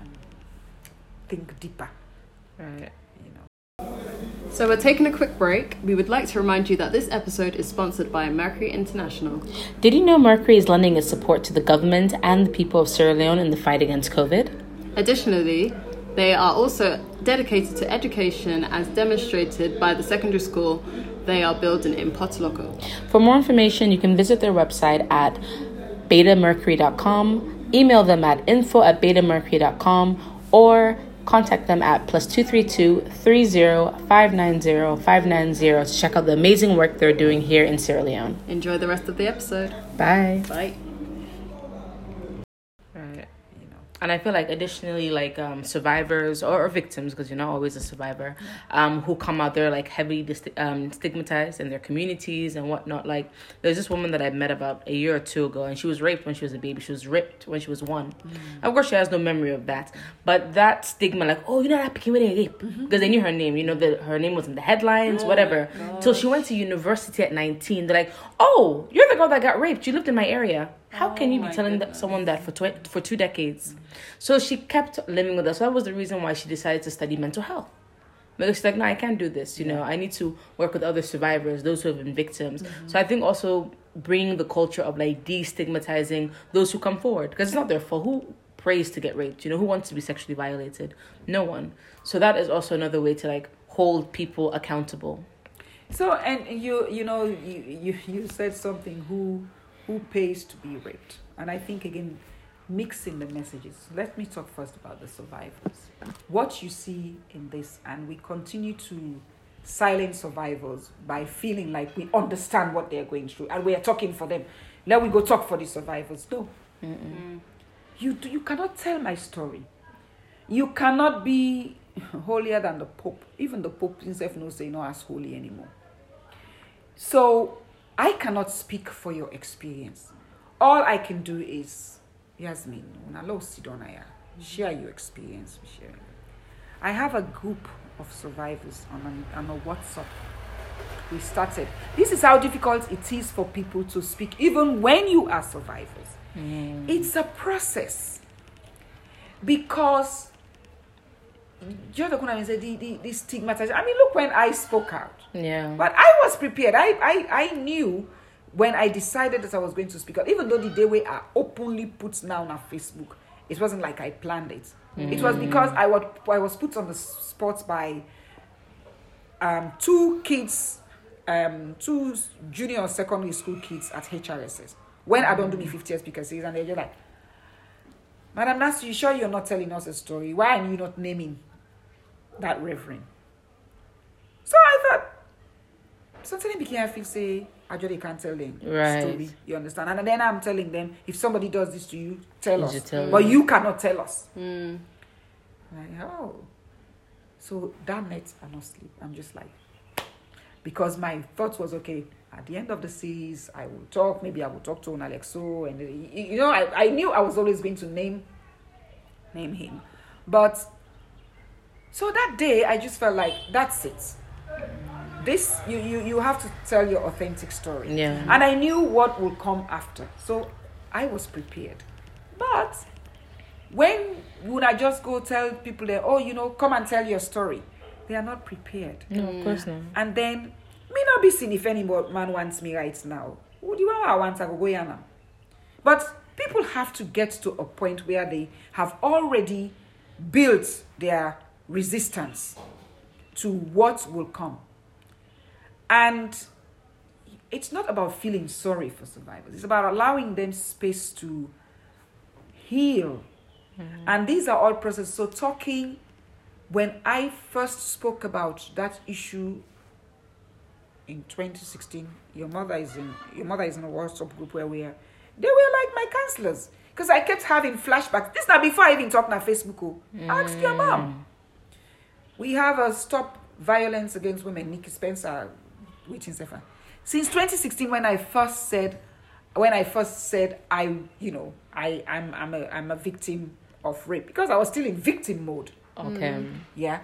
and think deeper. Right. So we're taking a quick break. We would like to remind you that this episode is sponsored by Mercury International. Did you know Mercury is lending its support to the government and the people of Sierra Leone in the fight against COVID? Additionally, they are also dedicated to education as demonstrated by the secondary school they are building in Port Loko. For more information, you can visit their website at betamercury.com, email them at info at betamercury.com, or contact them at plus 232 30 590 590 to check out the amazing work they're doing here in Sierra Leone. Enjoy the rest of the episode. Bye. Bye. Right. you know And I feel like additionally, like um, survivors or, or victims, because you're not always a survivor, um, who come out there like heavily um, stigmatized in their communities and whatnot. Like there's this woman that I met about a year or two ago, and she was raped when she was a baby. She was raped when she was one. Of course, she has no memory of that, but that stigma, like oh, you know that with a rape, because they knew her name. You know that her name was in the headlines, whatever. Till she went to university at 19, they're like, oh, you're the girl that got raped. You lived in my area. How can you be oh telling that, someone that for tw- for two decades? So she kept living with us. So that was the reason why she decided to study mental health. Because she's like, no, I can't do this. You know, I need to work with other survivors, those who have been victims. Mm-hmm. So I think also bringing the culture of like destigmatizing those who come forward because it's not their fault. Who prays to get raped? You know, who wants to be sexually violated? No one. So that is also another way to like hold people accountable. So and you you know you you, you said something who who pays to be raped and I think again mixing the messages. Let me talk first about the survivors. What you see in this and we continue to silence survivors by feeling like we understand what they're going through and we are talking for them. Let we go talk for the survivors. No. You do, you cannot tell my story. You cannot be holier than the Pope. Even the Pope himself knows they're not as holy anymore. So I cannot speak for your experience. All I can do is, Yasmin, una lo sidona ya, share your experience. Share. I have a group of survivors on a, on a WhatsApp. We started. This is how difficult it is for people to speak, even when you are survivors. Mm. It's a process because you know the, the, the, the stigmatization. I mean, look when I spoke out. Yeah. But I was prepared. I, I, I knew when I decided that I was going to speak out, even though the day we are openly put now on Facebook, it wasn't like I planned it. It was because I was I was put on the spot by um, two kids, um, two junior secondary school kids at HRSS. When I don't do me 50 years speaker series, and they're just like, Madam Nasu, you sure you're not telling us a story? Why are you not naming that reverend? So I thought, became I feel say, I just can't tell them Right. story. You understand? And then I'm telling them, if somebody does this to you, tell us. tell but them. you cannot tell us. Like, oh. So that night I not sleep. I'm just like, because my thought was okay. At the end of the series, I will talk. Maybe I will talk to an Alexo, and uh, you you know, I, I knew I was always going to name name him, but So that day, I just felt like that's it. This you you you have to tell your authentic story. Yeah. And I knew what would come after, so I was prepared. But when would I just go tell people that oh you know come and tell your story, they are not prepared. No, of course not. And then me not be seen if any man wants me right now. Would you want I want I go go now? But people have to get to a point where they have already built their resistance to what will come. And it's not about feeling sorry for survivors, it's about allowing them space to heal. Mm-hmm. And these are all processes. So, talking, when I first spoke about that issue in 2016, your mother is in your mother is in a WhatsApp group where we are. They were like my counselors because I kept having flashbacks. This now before I even talked on Facebook. Oh, ask your mom. Mm. We have a stop violence against women. Nikki Spencer, waiting Sefa. Since 2016, when I first said, when I first said I, you know, I I'm I'm a I'm a victim of rape because I was still in victim mode. Okay. Mm. Yeah.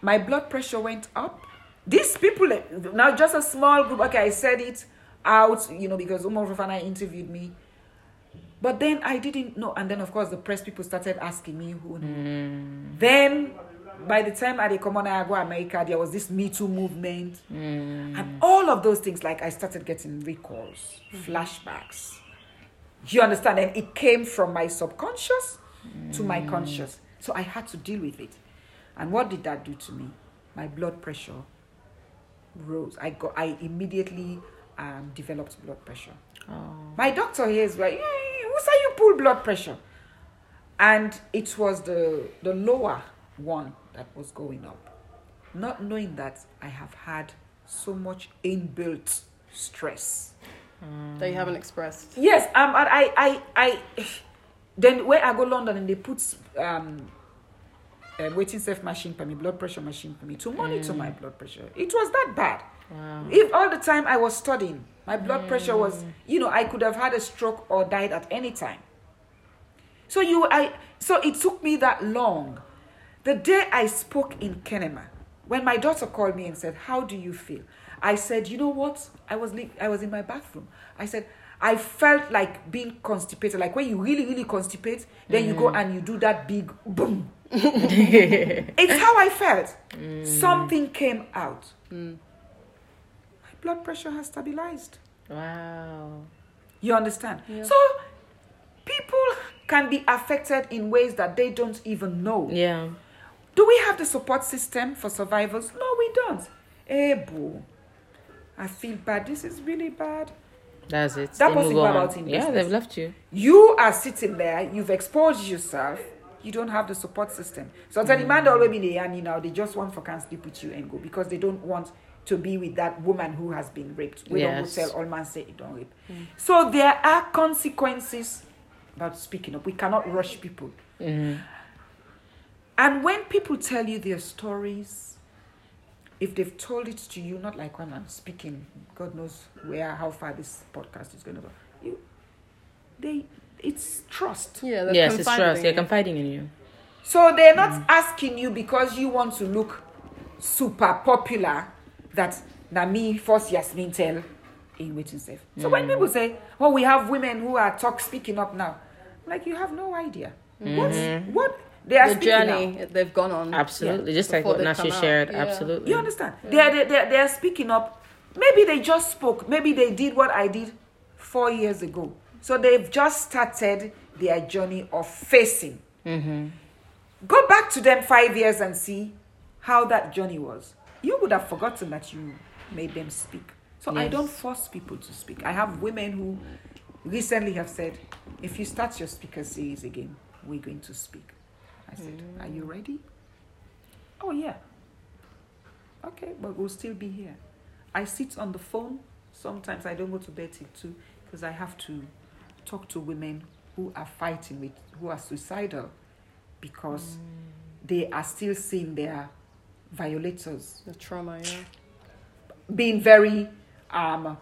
My blood pressure went up. These people, now just a small group, okay, I said it out, you know, because Umar Fofana interviewed me. But then I didn't know. And then, of course, the press people started asking me who knew. Mm. Then, by the time I come on, I go America, there was this Me Too movement. And all of those things, like I started getting recalls, flashbacks. You understand? And it came from my subconscious to my conscious. So I had to deal with it. And what did that do to me? My blood pressure rose. I got I immediately um, developed blood pressure. My doctor here is like, "Eh, who say you pull blood pressure? And it was the the lower one that was going up. Not knowing that I have had so much inbuilt stress. That you haven't expressed. Yes, um, and I, I, I, then when I go London and they put um, a waiting safe machine for me, blood pressure machine for me to monitor my blood pressure. It was that bad. Wow. If all the time I was studying, my blood pressure was, you know, I could have had a stroke or died at any time. So you, I, so it took me that long. The day I spoke in Kenema, when my daughter called me and said, "How do you feel?" I said, "You know what? I was li- I was in my bathroom. I said." I felt like being constipated, like when you really, really constipate, then you go mm. and you do that big boom. it's how I felt. Mm. Something came out. Mm. My blood pressure has stabilized. Wow. You understand? So people can be affected in ways that they don't even know. Yeah. Do we have the support system for survivors? No, we don't. Eh, boo. I feel bad. This is really bad. That's it. That They move about in Yeah, they've left you. You are sitting there, you've exposed yourself, you don't have the support system. So the man already in the you mm. know, they just want for can sleep with you and go because they don't want to be with that woman who has been raped. We Yes. don't go tell all man say you don't rape. Mm. So there are consequences about speaking up. We cannot rush people. Mm-hmm. And when people tell you their stories, if they've told it to you, not like when I'm speaking, God knows where, how far this podcast is going to go. You, they, it's trust. Yeah, they're Yes, it's confiding trust. in They're confiding in you. So they're not mm. asking you because you want to look super popular. That na me first Yasmin tell in waiting safe. So when mm. people say, "Oh, we have women who are talk speaking up now," I'm like you have no idea what mm-hmm. what they are The speaking now. journey they've gone on. Absolutely. Just like what they Nashi shared. Yeah. Absolutely. You understand? They're, they're, they're, they're speaking up. Maybe they just spoke. Maybe they did what I did four years ago. So they've just started their journey of facing. Mm-hmm. Go back to them five years and see how that journey was. You would have forgotten that you made them speak. So I don't force people to speak. I have women who recently have said, if you start your speaker series again, we're going to speak. I said, Are you mm. ready? Oh, yeah. Okay, but we'll still be here. I sit on the phone. Sometimes I don't go to bed till two because I have to talk to women who are fighting with, who are suicidal because mm. they are still seeing their violators The trauma, yeah. being very, um,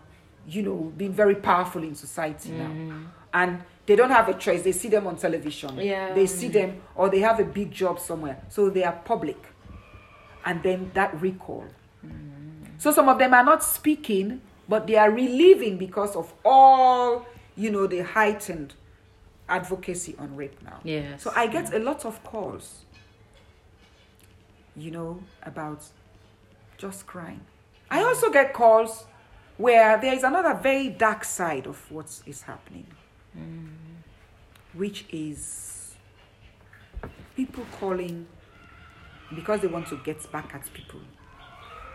you know, being very powerful in society now. Mm-hmm. and they don't have a choice. They see them on television. Yeah. They see them, or they have a big job somewhere. So they are public. And then that recall. So some of them are not speaking, but they are relieving because of all, you know, the heightened advocacy on rape now. Yes. So I get a lot of calls, you know, about just crying. I also get calls where there is another very dark side of what is happening, which is people calling because they want to get back at people,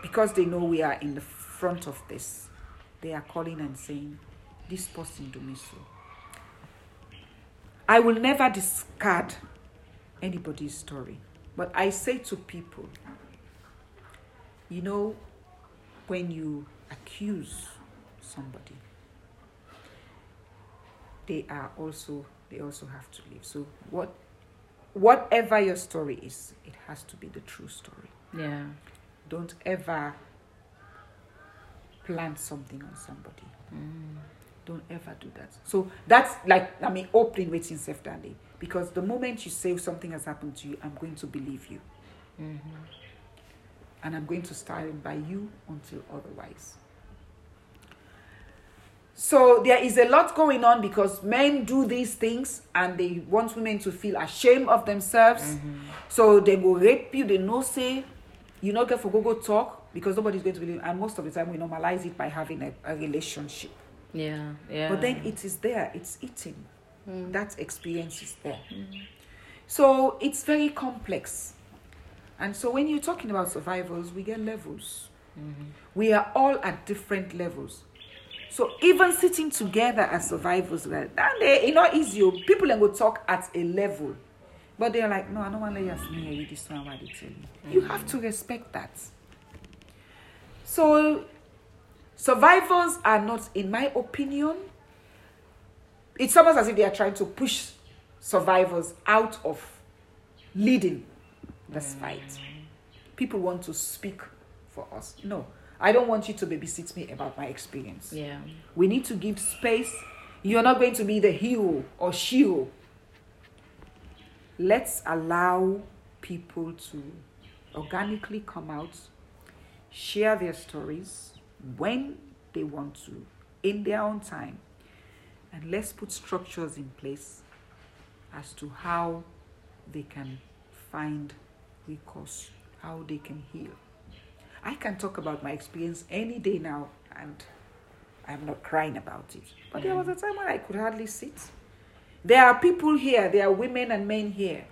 because they know we are in the front of this. They are calling and saying, This person do me so. I will never discard anybody's story. But I say to people, you know, when you accuse somebody, they are also they also have to live. So what whatever your story is, it has to be the true story. Yeah. Don't ever plant something on somebody. Mm. Don't ever do that. So that's like I mean opening waiting safe dandy. Because the moment you say something has happened to you, I'm going to believe you. Mm-hmm. And I'm going to stand by you until otherwise. So there is a lot going on because men do these things and they want women to feel ashamed of themselves. Mm-hmm. So they will rape you, they know say you not get for go go talk because nobody's going to believe and most of the time we normalize it by having a, a relationship. Yeah. Yeah. But then it is there, it's eating. Mm. That experience is there. Mm. So it's very complex. And so when you're talking about survivors, we get levels. Mm-hmm. We are all at different levels. So even sitting together as survivors, like, and they, you know, easy. oh. People then go talk at a level. But they're like, no, I don't want to let you hear this one what they tell you. You have to respect that. So survivors are not, in my opinion, it's almost as if they are trying to push survivors out of leading this mm. fight. People want to speak for us. No, I don't want you to babysit me about my experience. Yeah. We need to give space. You're not going to be the hero or shiro. Let's allow people to organically come out, share their stories when they want to, in their own time. And let's put structures in place as to how they can find recourse, how they can heal. I can talk about my experience any day now, and I'm not crying about it. But there was a time when I could hardly sit. There are people here, there are women and men here,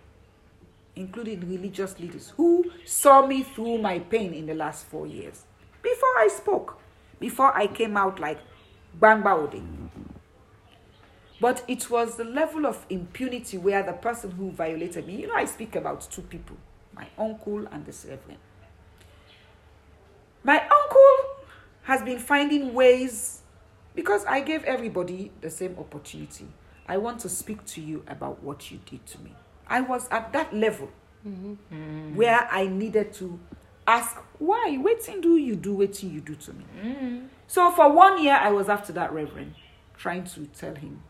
including religious leaders, who saw me through my pain in the last four years. Before I spoke, before I came out like bang baudi. But it was the level of impunity where the person who violated me, you know, I speak about two people my uncle and the reverend. My uncle has been finding ways because I gave everybody the same opportunity. I want to speak to you about what you did to me. I was at that level mm-hmm. where I needed to ask, why? Waiting do you do waiting you do to me? Mm-hmm. So for one year, I was after that reverend, trying to tell him,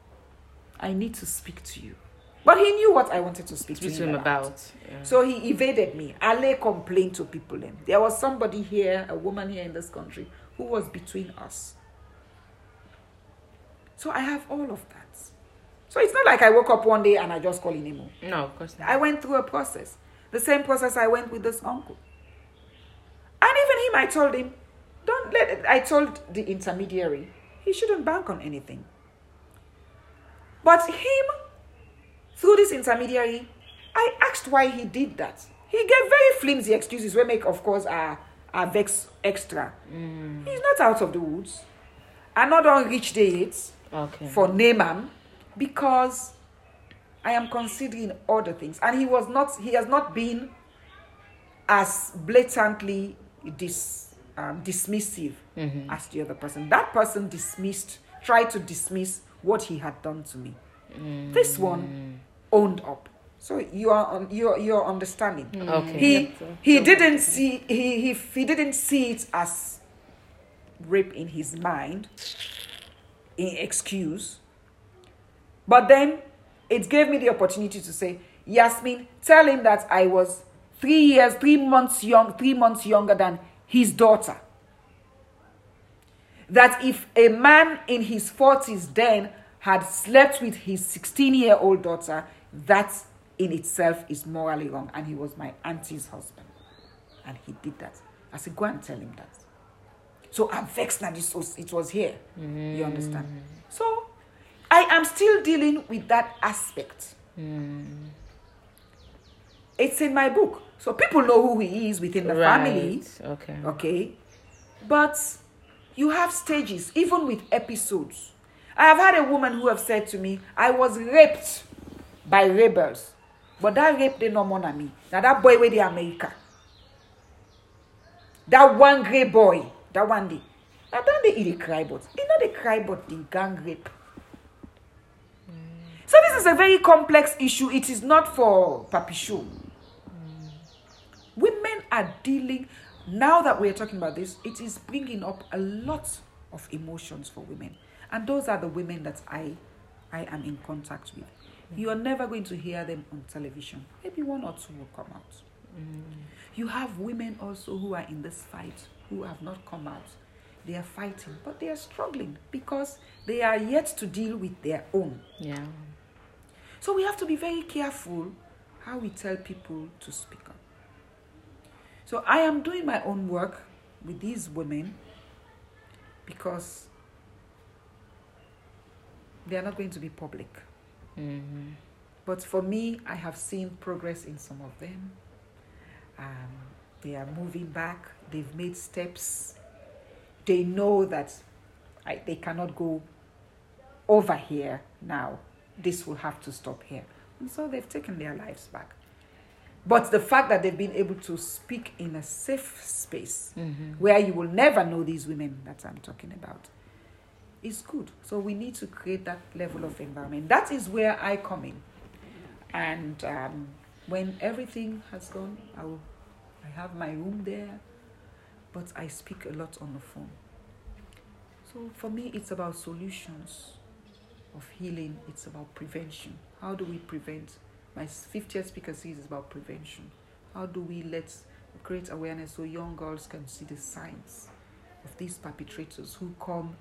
I need to speak to you. But he knew what I wanted to speak, Speak to him him about. about. Yeah. So he evaded me. Ale complained to people. Then there was somebody here, a woman here in this country, who was between us. So I have all of that. So it's not like I woke up one day and I just call Inemo. No, of course not. I went through a process. The same process I went with this uncle. And even him, I told him, don't let I told the intermediary, he shouldn't bank on anything. But him, through this intermediary, I asked why he did that. He gave very flimsy excuses, where make, of course, are, are vex extra. He's not out of the woods. I'm not on reach the hits Okay. for Naaman because I am considering other things. And he was not, he has not been as blatantly dis, um, dismissive as the other person. That person dismissed, tried to dismiss what he had done to me. This one mm. owned up. So you are on you're you're understanding. Mm. Okay. He he didn't see he, he he didn't see it as rape in his mind in excuse But then it gave me the opportunity to say, Yasmin, tell him that I was three years, three months young, three months younger than his daughter. That if a man in his 40s then had slept with his 16 year old daughter, that in itself is morally wrong. And he was my auntie's husband. And he did that. I said, go and tell him that. So I'm vexed that this was, it was here. You mm. understand? So I am still dealing with that aspect. Mm. It's in my book. So people know who he is within the family. Okay. Okay. But you have stages, even with episodes. I have had a woman who have said to me, I was raped by rebels. But that rape they no more than me. Now that boy where the America. That one grey boy. That one day. Now they eat the cry but you know the cry but the gang rape. So this is a very complex issue. It is not for papi show. Women are dealing now that we're talking about this, it is bringing up a lot of emotions for women. And those are the women that I I am in contact with. You are never going to hear them on television. Maybe one or two will come out. Mm. You have women also who are in this fight who have not come out. They are fighting, but they are struggling because they are yet to deal with their own. Yeah. So we have to be very careful how we tell people to speak up. So I am doing my own work with these women because they are not going to be public. But for me, I have seen progress in some of them. Um, they are moving back, they've made steps. They know that I, they cannot go over here now. This will have to stop here. And so they've taken their lives back. But the fact that they've been able to speak in a safe space where you will never know these women that I'm talking about is good. So we need to create that level of environment. That is where I come in. And um, when everything has gone, I, will, I have my room there, but I speak a lot on the phone. So for me, it's about solutions of healing, it's about prevention. How do we prevent? My 50th speaker series is about prevention. How do we let create awareness so young girls can see the signs of these perpetrators who come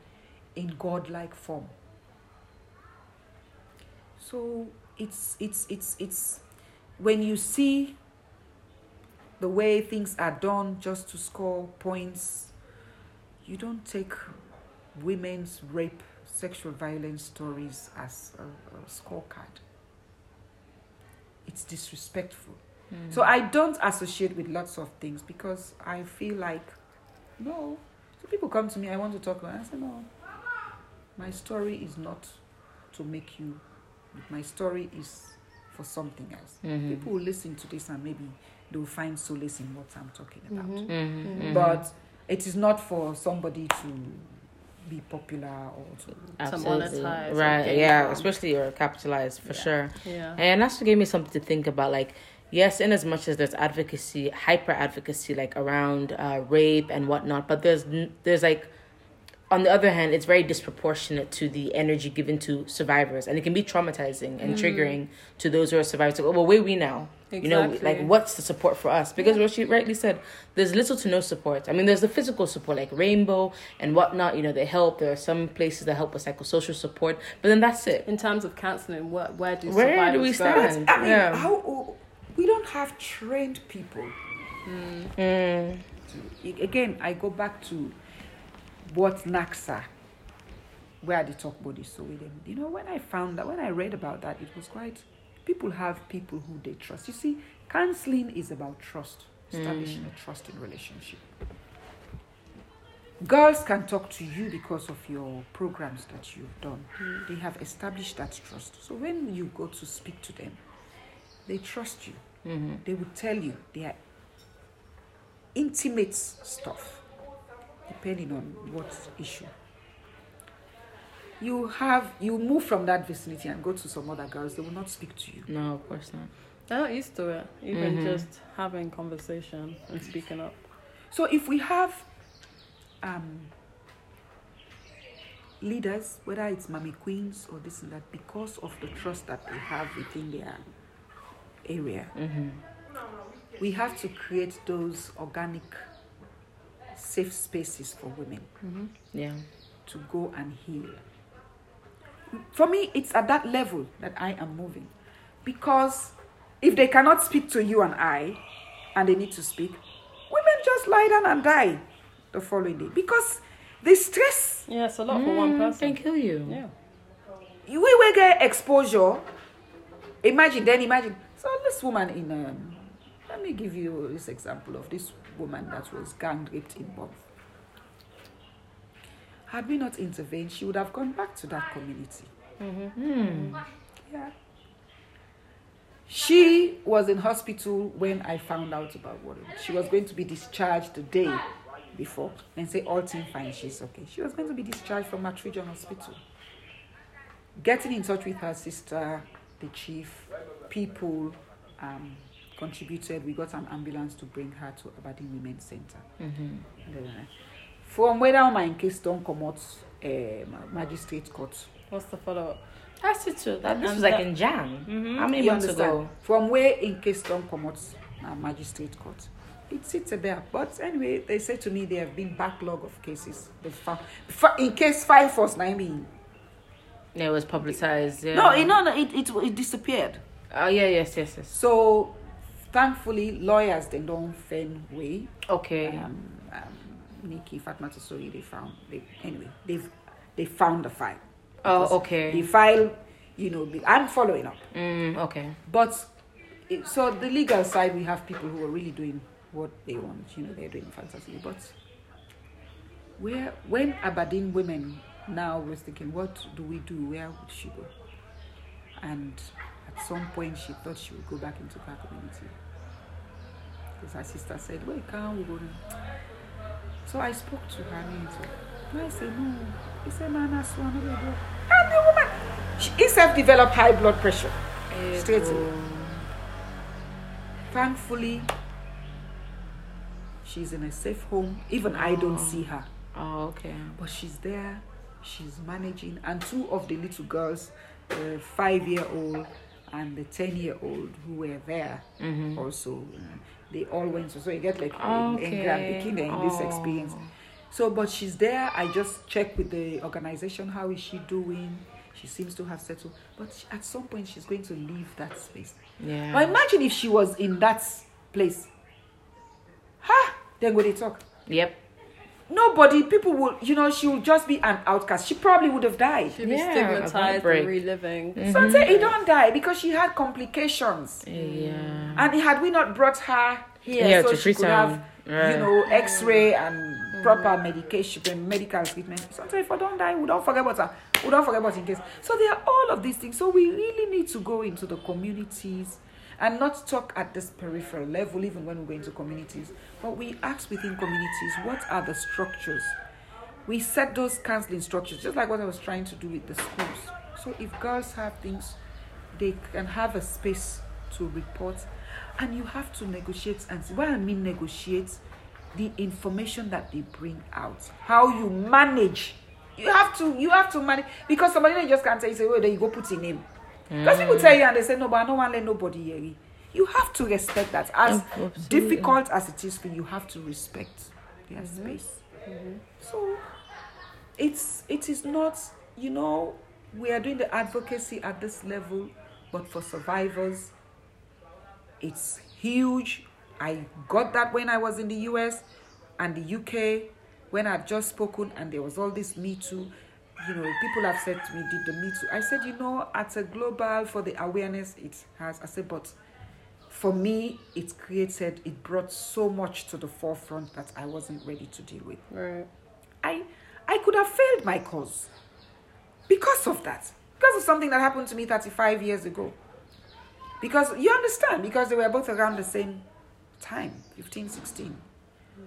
in godlike form? So it's it's it's it's when you see the way things are done just to score points, you don't take women's rape, sexual violence stories as a, a scorecard. It's disrespectful. Hmm. So I don't associate with lots of things because I feel like, no. So people come to me, I want to talk about. it. I say no. My story is not to make you. My story is for something else. People will listen to this and maybe they will find solace in what I'm talking about Mm-hmm. but it is not for somebody to be popular or to Absolutely. monetize Right. Yeah. from. Especially or capitalize for sure. Yeah. And that's gave me something to think about. Like, yes, in as much as there's advocacy, hyper advocacy, like around uh, rape and whatnot, but there's there's like, on the other hand, it's very disproportionate to the energy given to survivors, and it can be traumatizing and triggering to those who are survivors. Like, well, where are we now? You know, like what's the support for us? Because what she rightly said, there's little to no support. I mean, there's the physical support like Rainbo and whatnot. You know, they help. There are some places that help with psychosocial support, but then that's it. In terms of counselling, where, where do Where survivors do we stand? I mean, Yeah. how we don't have trained people. Mm. Again, I go back to what NAXA, where they talk about this. So with them, you know, when I found that, when I read about that, it was quite. People have people who they trust. You see, counseling is about trust, establishing a hmm. trusting relationship. Girls can talk to you because of your programs that you've done. Hmm. They have established that trust. So when you go to speak to them, they trust you. Mm-hmm. They will tell you their intimate stuff, depending on what issue. You have you move from that vicinity and go to some other girls. They will not speak to you. No, of course not. They're not used to it. Even Mhm. just having conversation and speaking up. So if we have, um, leaders, whether it's mommy queens or this and that, because of the trust that they have within their area, we have to create those organic, safe spaces for women Yeah. to go and heal. For me, it's at that level that I am moving. Because if they cannot speak to you and I, and they need to speak, women just lie down and die the following day. Because the stress, Yeah, it's a lot for one person. Can kill you. Yeah. we will get exposure. Imagine, then imagine. So this woman in, um, let me give you this example of this woman that was gang raped in Bob. Had we not intervened, she would have gone back to that community. Yeah. She was in hospital when I found out about what she was going to be discharged the day before and say all team fine, she's okay. She was going to be discharged from Matrijon Hospital. Getting in touch with her sister, the chief, people um, contributed. We got an ambulance to bring her to Aberdeen Women's Center. Uh, From whether my case don't come out um, magistrate court. What's the follow up? That's it too. That, this was like that- in Jan. How many You months understand? ago? From where in case don't come out uh, magistrate court. It sits a bit. But anyway, they say to me there have been backlog of cases. They found in case five was nine being. It was publicized. Yeah. No, it, no, no, it, it it disappeared. Oh yeah, yes, yes, yes. So thankfully, lawyers they don't find way. Okay. Um, um, Nikki Fatma Tesori, they found they anyway they've they found the file. oh, okay. The file, you know, I'm following up. Mm, okay. But it, so the legal side, we have people who are really doing what they want. You know, they're doing fantastically. But where when Aberdeen women now was thinking, what do we do? Where would she go? And at some point, she thought she would go back into her community. Because her sister said, "Where can we go?" now?" So I spoke to her and I said, "No." He said, "Man, that's one of the And the woman, she herself developed high blood pressure. Straight away. Thankfully, she's in a safe home. Even I don't see her, Oh, okay. but she's there. She's managing, and two of the little girls, the five-year-old and the ten-year-old, who were there also, uh, they all went. to So you get like in, in Grand in this oh. experience. So, but she's there. I just check with the organization. How is she doing? She seems to have settled, but she, at some point she's going to leave that space. Yeah. Now imagine if she was in that place. Ha! Then would they talk? Yep. Nobody, people will, you know, she would just be an outcast. She probably would have died. She'd be Yeah, a stigmatized heartbreak. and reliving. Mm-hmm. So I say, he don't die because she had complications. Yeah. Mm. And had we not brought her here Yeah, so to she could have, Freetown. Right. you know, X-ray mm. and proper medication, and medical treatment. Sometimes if I don't die, we don't forget about her. We don't forget about in case. So there are all of these things. So we really need to go into the communities and not talk at this peripheral level, even when we go into communities. But we ask within communities, what are the structures? We set those counseling structures, just like what I was trying to do with the schools. So if girls have things, they can have a space to report and you have to negotiate and what i mean negotiate the information that they bring out how you manage you have to you have to manage because somebody just can't you say oh, well then you go put in name because people tell you and they say no but i don't want to let nobody hear you. You have to respect that. As Absolutely. difficult as it is for you you have to respect their mm-hmm. space. Mm-hmm. So it's it is not you know we are doing the advocacy at this level but for survivors it's huge. I got that when i was in the us and the uk when i'd just spoken and there was all this me too you know people have said to me did the me too i said you know at a global for the awareness it has i said but for me it created it brought so much to the forefront that i wasn't ready to deal with Right. I I could have failed my cause because of that. Because of something that happened to me 35 years ago. Because you understand, because they were both around the same time, 15, 16.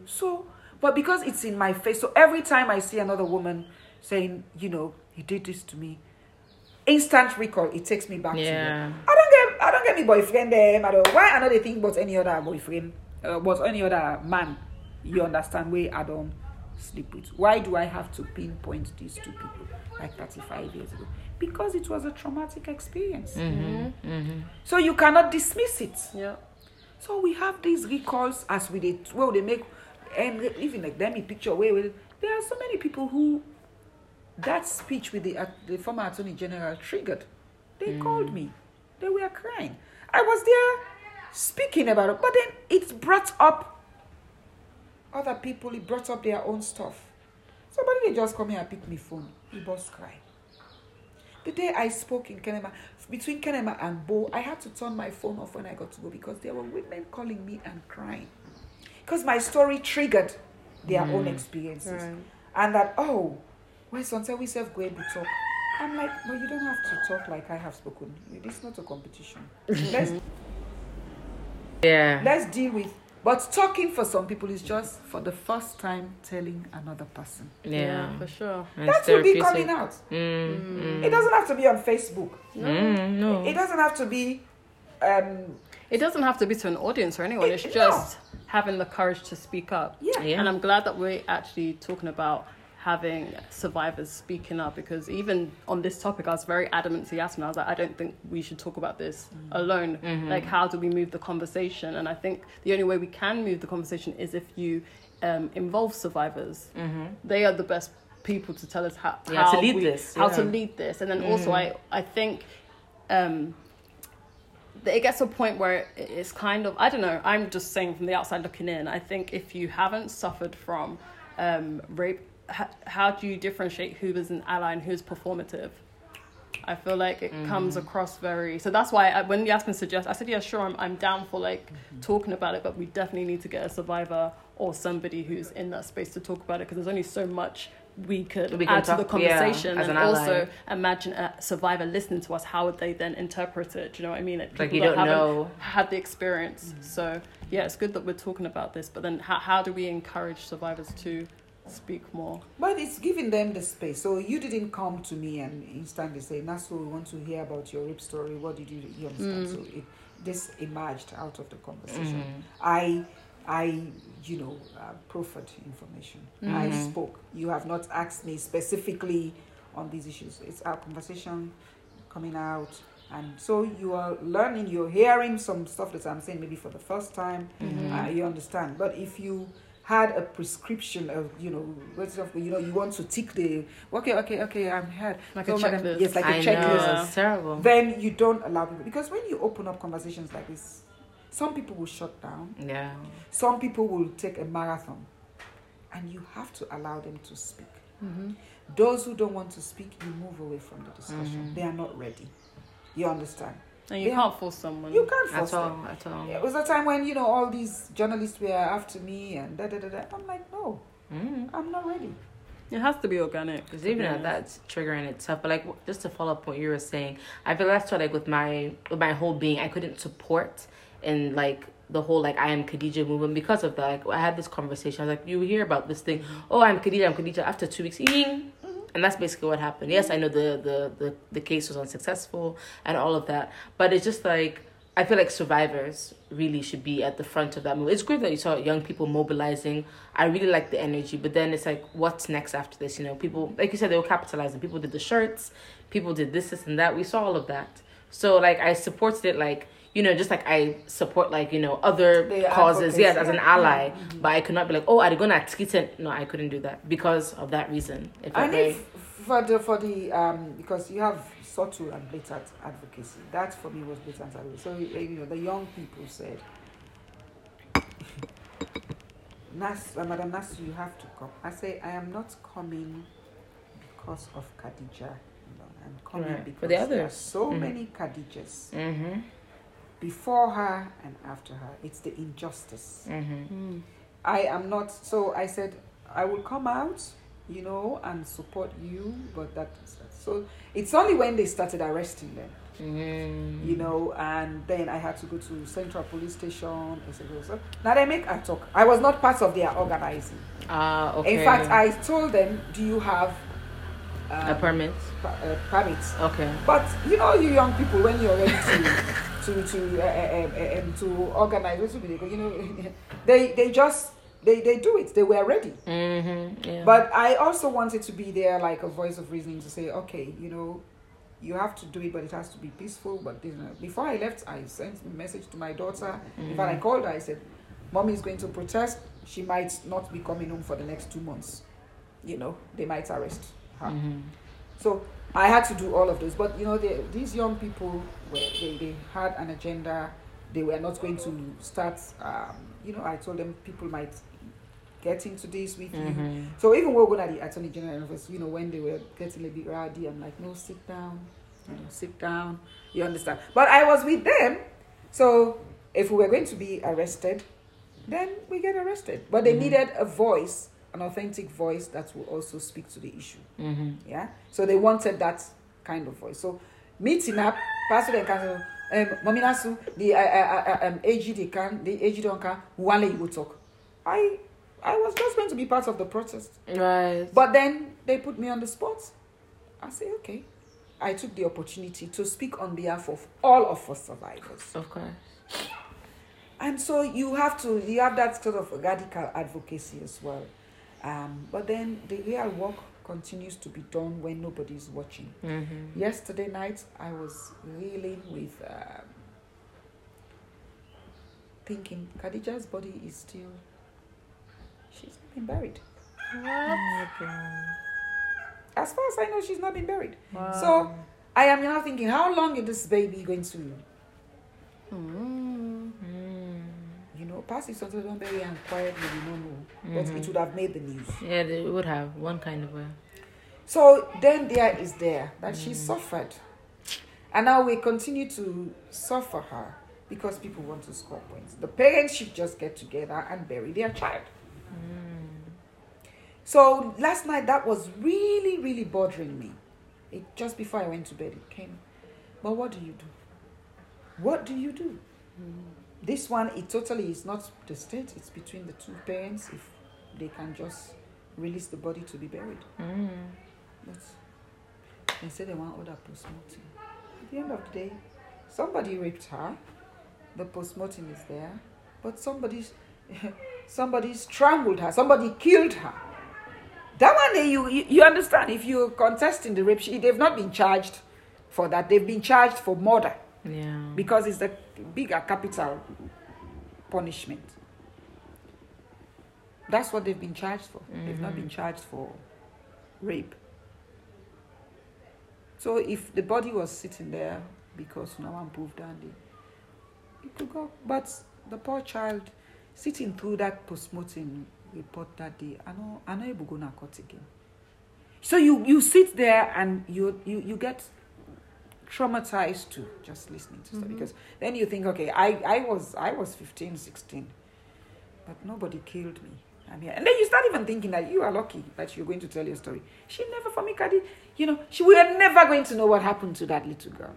So, but because it's in my face, so every time I see another woman saying, you know, he did this to me, instant recall, it takes me back to Yeah. I don't get I don't get me boyfriend them. I don't why I know they think about any other boyfriend, uh, about any other man. You understand where I don't sleep with. Why do I have to pinpoint these two people like 35 years ago? Because it was a traumatic experience. Mm-hmm. So you cannot dismiss it. Yeah. So we have these recalls as we did well they make and even like them in picture where where- there are so many people who that speech with the uh, the former attorney general triggered. They called me. They were crying. I was there speaking about it, but then it brought up other people, it brought up their own stuff. Somebody they just come here and pick me phone. He boss cry. The day I spoke in Kenema, between Kenema and Bo, I had to turn my phone off when I got to go because there were women calling me and crying. Because my story triggered their own experiences. Right. And that, oh, when sometimes we self go able to talk. I'm like, no, you don't have to talk like I have spoken. This is not a competition. let's Yeah. let's deal with but talking for some people is just for the first time telling another person. Yeah. for sure. That will be coming out. Mm, It doesn't have to be on Facebook. mm, no. It doesn't have to be um It doesn't have to be to an audience or anyone. It's It- just having the courage to speak up. yeah. Yeah. And I'm glad that we're actually talking about having survivors speaking up because even on this topic, I was very adamant to Yasmin. I was like, I don't think we should talk about this alone. Like, how do we move the conversation? And I think the only way we can move the conversation is if you um, involve survivors. They are the best people to tell us how, Yeah, how to lead we- this, How to lead this, and then also I I think. Um, it gets to a point where it's kind of I don't know. I'm just saying from the outside looking in. I think if you haven't suffered from um, rape, h- how do you differentiate who is an ally and who's performative? I feel like it comes mm-hmm. across very. So that's why I, when Yasmin suggests, I said, yeah, sure, I'm, I'm down for like mm-hmm. talking about it, but we definitely need to get a survivor or somebody who's in that space to talk about it because there's only so much we could We add to the talk- yeah, conversation and ally. also imagine a survivor listening to us how would they then interpret it do you know what i mean like, Like you that don't haven't know. had the experience mm-hmm. so yeah it's good that we're talking about this but then how, how do we encourage survivors to speak more But it's giving them the space. So you didn't come to me and instantly say, Nasu, we want to hear about your rape story. What did you? You understand? So it, this emerged out of the conversation. I, I, you know, uh, proffered information. I spoke. You have not asked me specifically on these issues. It's our conversation coming out. And so you are learning, you're hearing some stuff that I'm saying maybe for the first time. Uh, you understand. But if you had a prescription of, you know, what's up, you know, you want to tick the, okay, okay, okay, I'm here. Like a madam, checklist. Yes, like a I checklist. Know. It's terrible. then you don't allow people because when you open up conversations like this some people will shut down. Yeah. some people will take a marathon. And you have to allow them to speak. Mm-hmm. Those who don't want to speak you move away from the discussion. Mm-hmm. They are not ready. You understand and you Yeah. can't force someone you can't force At them. At all. Yeah, it was a time when you know all these journalists were after me and da da da da i'm like no Mm. i'm not ready it has to be organic Because even be at honest. that, it's triggering itself. But like, just to follow up what you were saying, I feel that's why like with my with my whole being, I couldn't support in like the whole like I am Khadija movement because of that. Like I had this conversation. I was like, you hear about this thing? Oh, I'm Khadija. I'm Khadija. After two weeks, ying. And that's basically what happened. Yes, I know the, the the the case was unsuccessful and all of that, but it's just like I feel like survivors really should be at the front of that move. It's great that you saw young people mobilizing. I really like the energy, but then it's like, what's next after this? You know, people, like you said, they were capitalizing. People did the shirts, people did this, this, and that. We saw all of that. So, like, I supported it, like, you know, just like I support, like, you know, other The causes, advocacy. yes, as an ally. But I could not be like, oh, I'm gonna tweet it. No, I couldn't do that because of that reason. Felt And very- if for the for the um because you have subtle and blatant advocacy, that for me was blatant advocacy. So you know the young people said, Nas, uh, Madam Nas, you have to come. I say I am not coming because of Khadija. No, I'm coming Right. because the there are so Mhm. many Khadijas Mhm, before her and after her. It's the injustice. mhm. Mm. I am not. So I said I will come out, you know, and support you. But that so it's only when they started arresting them, Mm. you know, and then I had to go to Central Police Station. etc. So now they make a talk. I was not part of their organizing. Ah, okay. In fact, I told them, "Do you have a um, permit. pa- uh, permits?" Okay. But you know, you young people, when you're ready to to to uh, uh, uh, um, to organize, you know, they they just they, they do it. They were ready. Mm-hmm. Yeah. But I also wanted to be there like a voice of reasoning to say, okay, you know, you have to do it, but it has to be peaceful. But you know, before I left, I sent a message to my daughter. In fact, I called her. I said, "Mommy is going to protest. She might not be coming home for the next two months. You know, they might arrest her." So I had to do all of those. But you know, they, these young people were they, they had an agenda. They were not going to start. Um, you know, I told them people might get into this with you. So even when we were going at the attorney general office, you know, when they were getting a bit rowdy, I'm like, no, sit down, you know, sit down. You understand? But I was with them, so if we were going to be arrested, then we get arrested. But they needed a voice, an authentic voice that will also speak to the issue. Mm-hmm. Yeah. So they wanted that kind of voice. So meeting up, pastor and council, um, Mommy Nasu, the uh, uh, uh, um, AG they can, the AG don't can, one you go talk. I, I was just going to be part of the protest, Right. but then they put me on the spot. I say okay. I took the opportunity to speak on behalf of all of us survivors. Of course. And so you have to you have that sort of radical advocacy as well. Um, but then the real work continues to be done when nobody's watching. Mm-hmm. Yesterday night I was reeling with um, thinking Khadija's body is still she's not been buried. As far as I know, she's not been buried. So I am now thinking, how long is this baby going to Mm. You know, something don't bury and quietly, we don't know. But it mm-hmm. would have made the news. Yeah, they would have one kind of way. So then there is there that she mm. suffered. And now we continue to suffer her because people want to score points. The parents should just get together and bury their child. Mm. So last night that was really, really bothering me. It just before I went to bed, it came. But what do you do? What do you do? Mm. This one, it totally is not the state, it's between the two parents if they can just release the body to be buried. Mm. But they say they want other postmortem. At the end of the day, somebody raped her. The postmortem is there, but somebody, somebody strangled her. Somebody killed her. That one, eh, you, you you understand? If you're contesting the rape, they've not been charged for that. They've been charged for murder Yeah. because it's a bigger capital punishment. That's what they've been charged for. They've not been mm-hmm. charged for rape. So if the body was sitting there because no one proved Andy, it could go. But the poor child sitting through that postmortem report that day, I know I know able go na court again. So you you sit there and you you you get traumatized too just listening to stuff mm-hmm. because then you think okay I, I was I was 15 16 but nobody killed me. I'm here. And then you start even thinking that you are lucky that you're going to tell your story. She never for me Kadi you know she we are never going to know what happened to that little girl.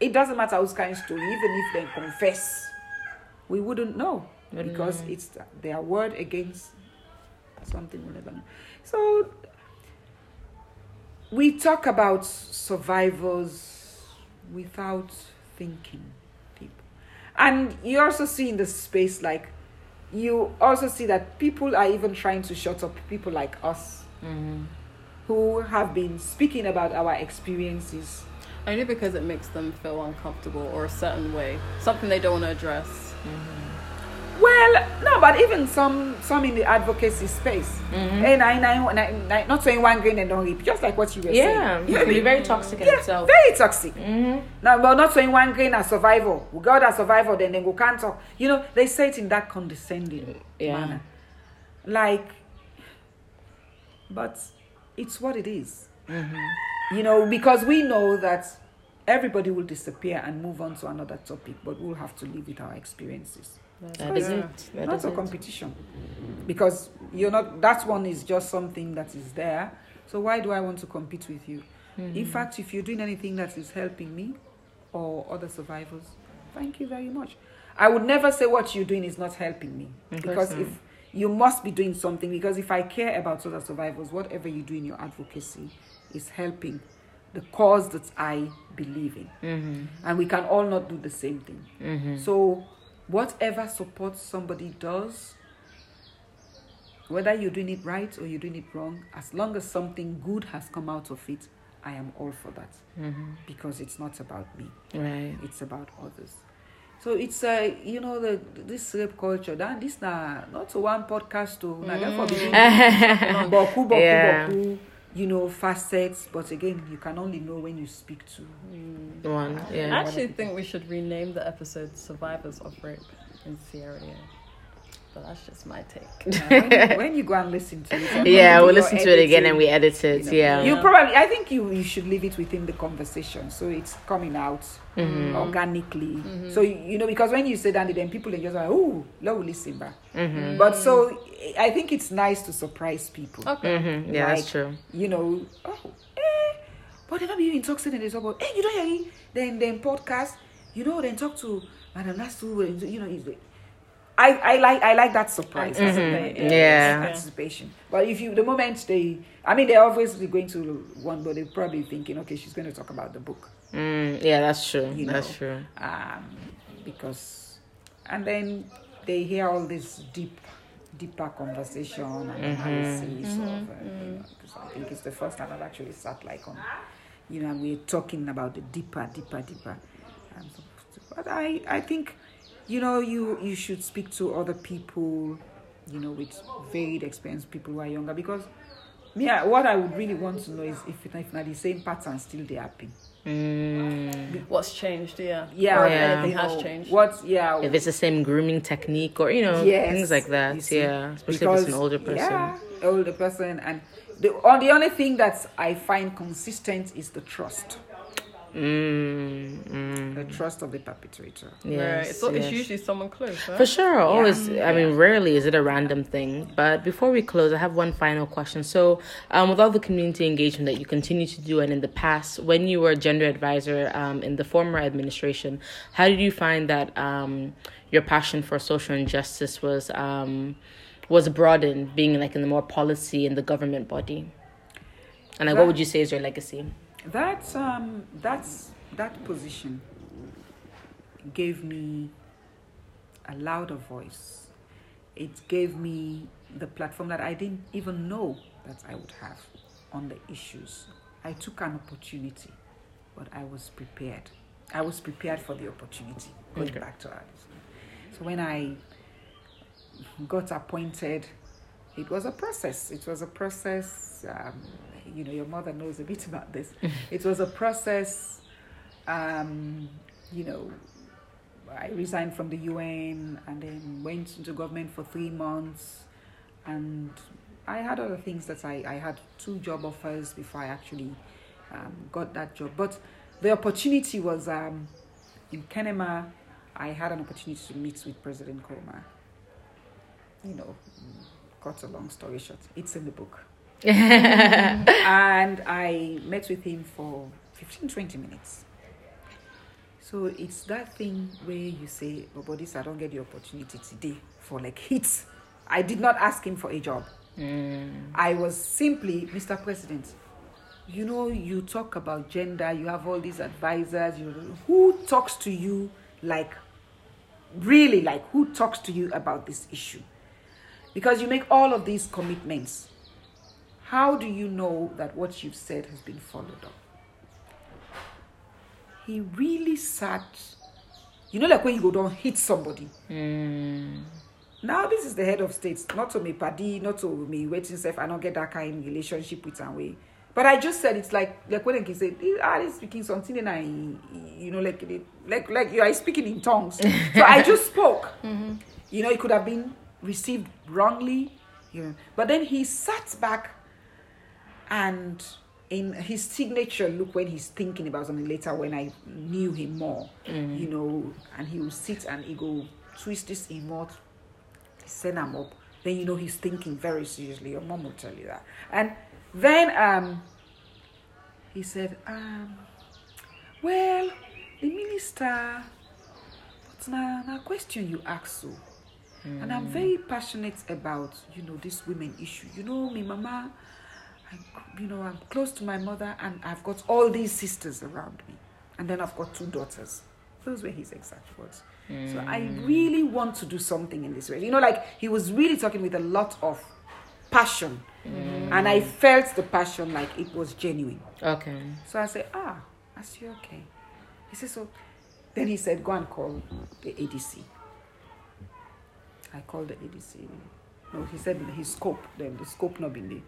It doesn't matter whose kind of story even if they confess we wouldn't know Wouldn't because it's their word against something we'll never know. So we talk about survivors without thinking people. And you also see in the space like you also see that people are even trying to shut up people like us. Mm-hmm. who have been speaking about our experiences. Only because it makes them feel uncomfortable or a certain way, something they don't want to address. Well no but even some some in the advocacy space and I, I, I, not saying one grain and don't reap just like what you were Yeah, saying it can be very toxic in yeah, itself. very toxic Mm-hmm. Now, but not saying one grain as survival. We got as survival, then they go can't talk. You know, they say it in that condescending Yeah. manner. Like, but it's what it is. Mm-hmm. You know, because we know that everybody will disappear and move on to another topic, but we'll have to live with our experiences. That is Yeah. it. That not is a it. competition. Because you're not, that one is just something that is there. So why do I want to compete with you? Mm-hmm. In fact, if you're doing anything that is helping me or other survivors, thank you very much. I would never say what you're doing is not helping me. Of course Because if you must be doing something, because if I care about other survivors, whatever you do in your advocacy is helping the cause that I believe in. Mm-hmm. And we can all not do the same thing. Mm-hmm. So, whatever support somebody does, whether you're doing it right or you're doing it wrong, as long as something good has come out of it, I am all for that because it's not about me Right. it's about others. So it's uh, you know the this rape culture. That this na not one podcast to na therefore be doing boku boku Yeah. boku. You know facets, but again you can only know when you speak to. One. Ah. yeah I actually think we should rename the episode Survivors of Rape in Sierra Leone. But that's just my take. Uh, when, you, when you go and listen to it, Yeah, we'll do your listen to it again and we edit it. you know, Yeah. You probably, I think you, you should leave it within the conversation, so it's coming out Mm-hmm. organically. So you know, because when you say that, then people are just like, "Oh, let me listen back." Mm-hmm. But so I think it's nice to surprise people. Okay. Mhm. Yeah, Like, that's true. You know, oh, eh, but they're not be intoxicated and they talk about, hey, you don't hear it? Then then podcast, you know, then talk to Madam Nasu, you know, it's like- I, I like I like that surprise. Anticipate, Mhm. Yeah. Okay. Anticipation. But if you the moment they I mean they're obviously going to one but they're probably thinking, okay, she's gonna talk about the book. Mm, yeah, that's true. You that's know. true. Um because and then they hear all this deep deeper conversation and analysis of uh, you know, 'cause I think it's the first time I've actually sat like on you know and we're talking about the deeper deeper deeper um, but I I think you know you you should speak to other people you know with varied experience people who are younger because yeah what I would really want to know is if it, if not the same pattern still they happen Mm. What's changed? Yeah. yeah, Or Yeah. anything has changed. what yeah If it's the same grooming technique or, you know, Yes, things like that. see. Yeah. Especially if it's an older person. Yeah, older person, and the on the only thing that I find consistent is the trust, Mm, mm. the trust of the perpetrator. right. Yes, So it's usually someone close, right? For sure, always. I mean, rarely is it a random thing. But before we close, I have one final question. So, um, with all the community engagement that you continue to do, and in the past, when you were a gender advisor um, in the former administration, how did you find that um, your passion for social injustice was um, was broadened, being like in the more policy in the government body? And like, what would you say is your legacy? That um, that's that position gave me a louder voice. It gave me the platform that I didn't even know that I would have on the issues. I took an opportunity, but I was prepared. I was prepared for the opportunity. Going Okay. back to Alice. So when I got appointed, it was a process. It was a process. Um, you know, your mother knows a bit about this. it was a process. Um, you know, I resigned from the UN and then went into government for three months, and I had other things that I, I had two job offers before I actually um, got that job. But the opportunity was um, in Kenema. I had an opportunity to meet with President Koroma. You know, cut a long story short, it's in the book. and I met with him for 15 20 minutes. So it's that thing where you say, oh, but this I don't get the opportunity today for like hits. I did not ask him for a job. Mm. I was simply, Mr. President, you know, you talk about gender, you have all these advisors, you who talks to you like really like who talks to you about this issue? Because you make all of these commitments. How do you know that what you've said has been followed up? He really sat, you know, like when you go down, hit somebody. Hmm. Now this is the head of states, not to me paddy, not to me waiting self. I don't get that kind of relationship with and way. But I just said it's like like when they said, eh, ah he's speaking something and I you know like like like you are speaking in tongues. so I just spoke. Mm-hmm. You know it could have been received wrongly. You know. But then he sat back and in his signature look when he's thinking about something later when I knew him more, you know, and he will sit and he go twist this emote, send him up. Then you know he's thinking very seriously. Your mom will tell you that. And then um he said, um, well, the minister but now now question you ask so. And I'm very passionate about, you know, this women issue. You know, me mama, I, you know, I'm close to my mother and I've got all these sisters around me. And then I've got two daughters. Those were his exact words. So I really want to do something in this way. You know, like he was really talking with a lot of passion. And I felt the passion like it was genuine. Okay. So I said, ah, I see, okay. He said, so. Then he said, go and call the ADC. I called the ADC. No, he said his scope, then the scope not been there.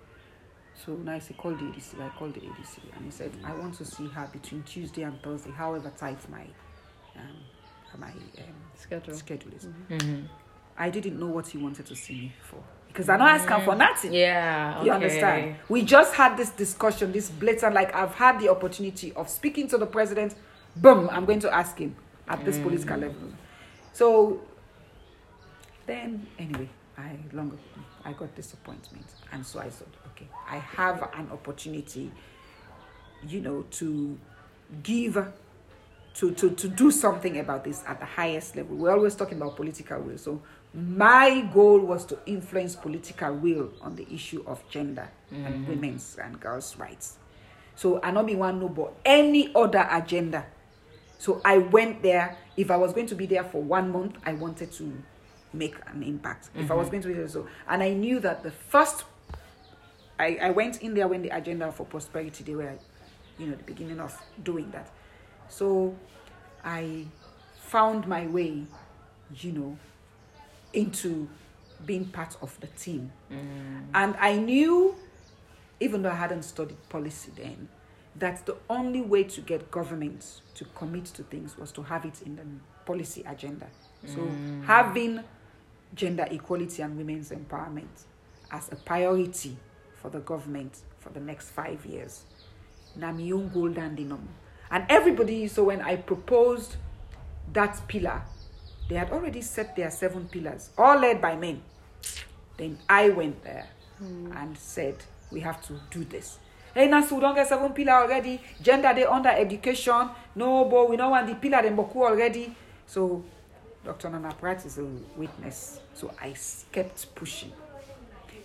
So now I said, call the ADC. I called the ADC. And he said, I want to see her between Tuesday and Thursday, however tight my, um, my um, Schedule. schedule is. Mm-hmm. I didn't know what he wanted to see me for. Because I don't ask him for nothing. Yeah. You understand? We just had this discussion, this blatant, like I've had the opportunity of speaking to the president. Boom, I'm going to ask him at this political level. So then, anyway, I long I got disappointment, and so I thought, okay, I have an opportunity, you know, to give. To, to, to do something about this at the highest level. We're always talking about political will. So my goal was to influence political will on the issue of gender and mm-hmm. women's and girls' rights. So I not be one no, but any other agenda. So I went there. If I was going to be there for one month, I wanted to make an impact. If I was mm-hmm. going to be there, so and I knew that the first, I, I went in there when the agenda for prosperity they were, you know, the beginning of doing that. So I found my way, you know, into being part of the team. Mm. And I knew, even though I hadn't studied policy then, that the only way to get governments to commit to things was to have it in the policy agenda. So mm. having gender equality and women's empowerment as a priority for the government for the next five years. Na mi own goal than the norm. And everybody, so when I proposed that pillar, they had already set their seven pillars, all led by men. Then I went there hmm. and said, we have to do this. Hey, Nancy, we don't get seven pillar already. Gender, they under education. No, but we don't want the pillar, them boku already. So Dr. Nana Pratt is a witness. So I kept pushing.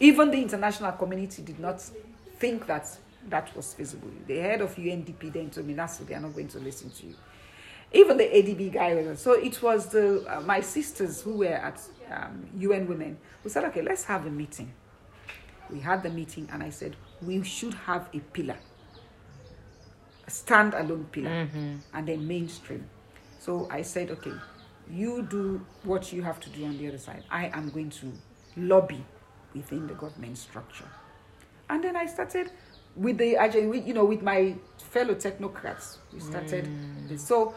Even the international community did not think that that was feasible. The head of UNDP then told me, Nasu, they are not going to listen to you. Even the ADB guy was. So it was the uh, my sisters who were at um, UN Women who said, okay, let's have a meeting. We had the meeting, and I said, we should have a pillar, a standalone pillar, and then mainstream. So I said, okay, you do what you have to do on the other side. I am going to lobby within the government structure. And then I started with the with, you know, with my fellow technocrats. We started mm. this. So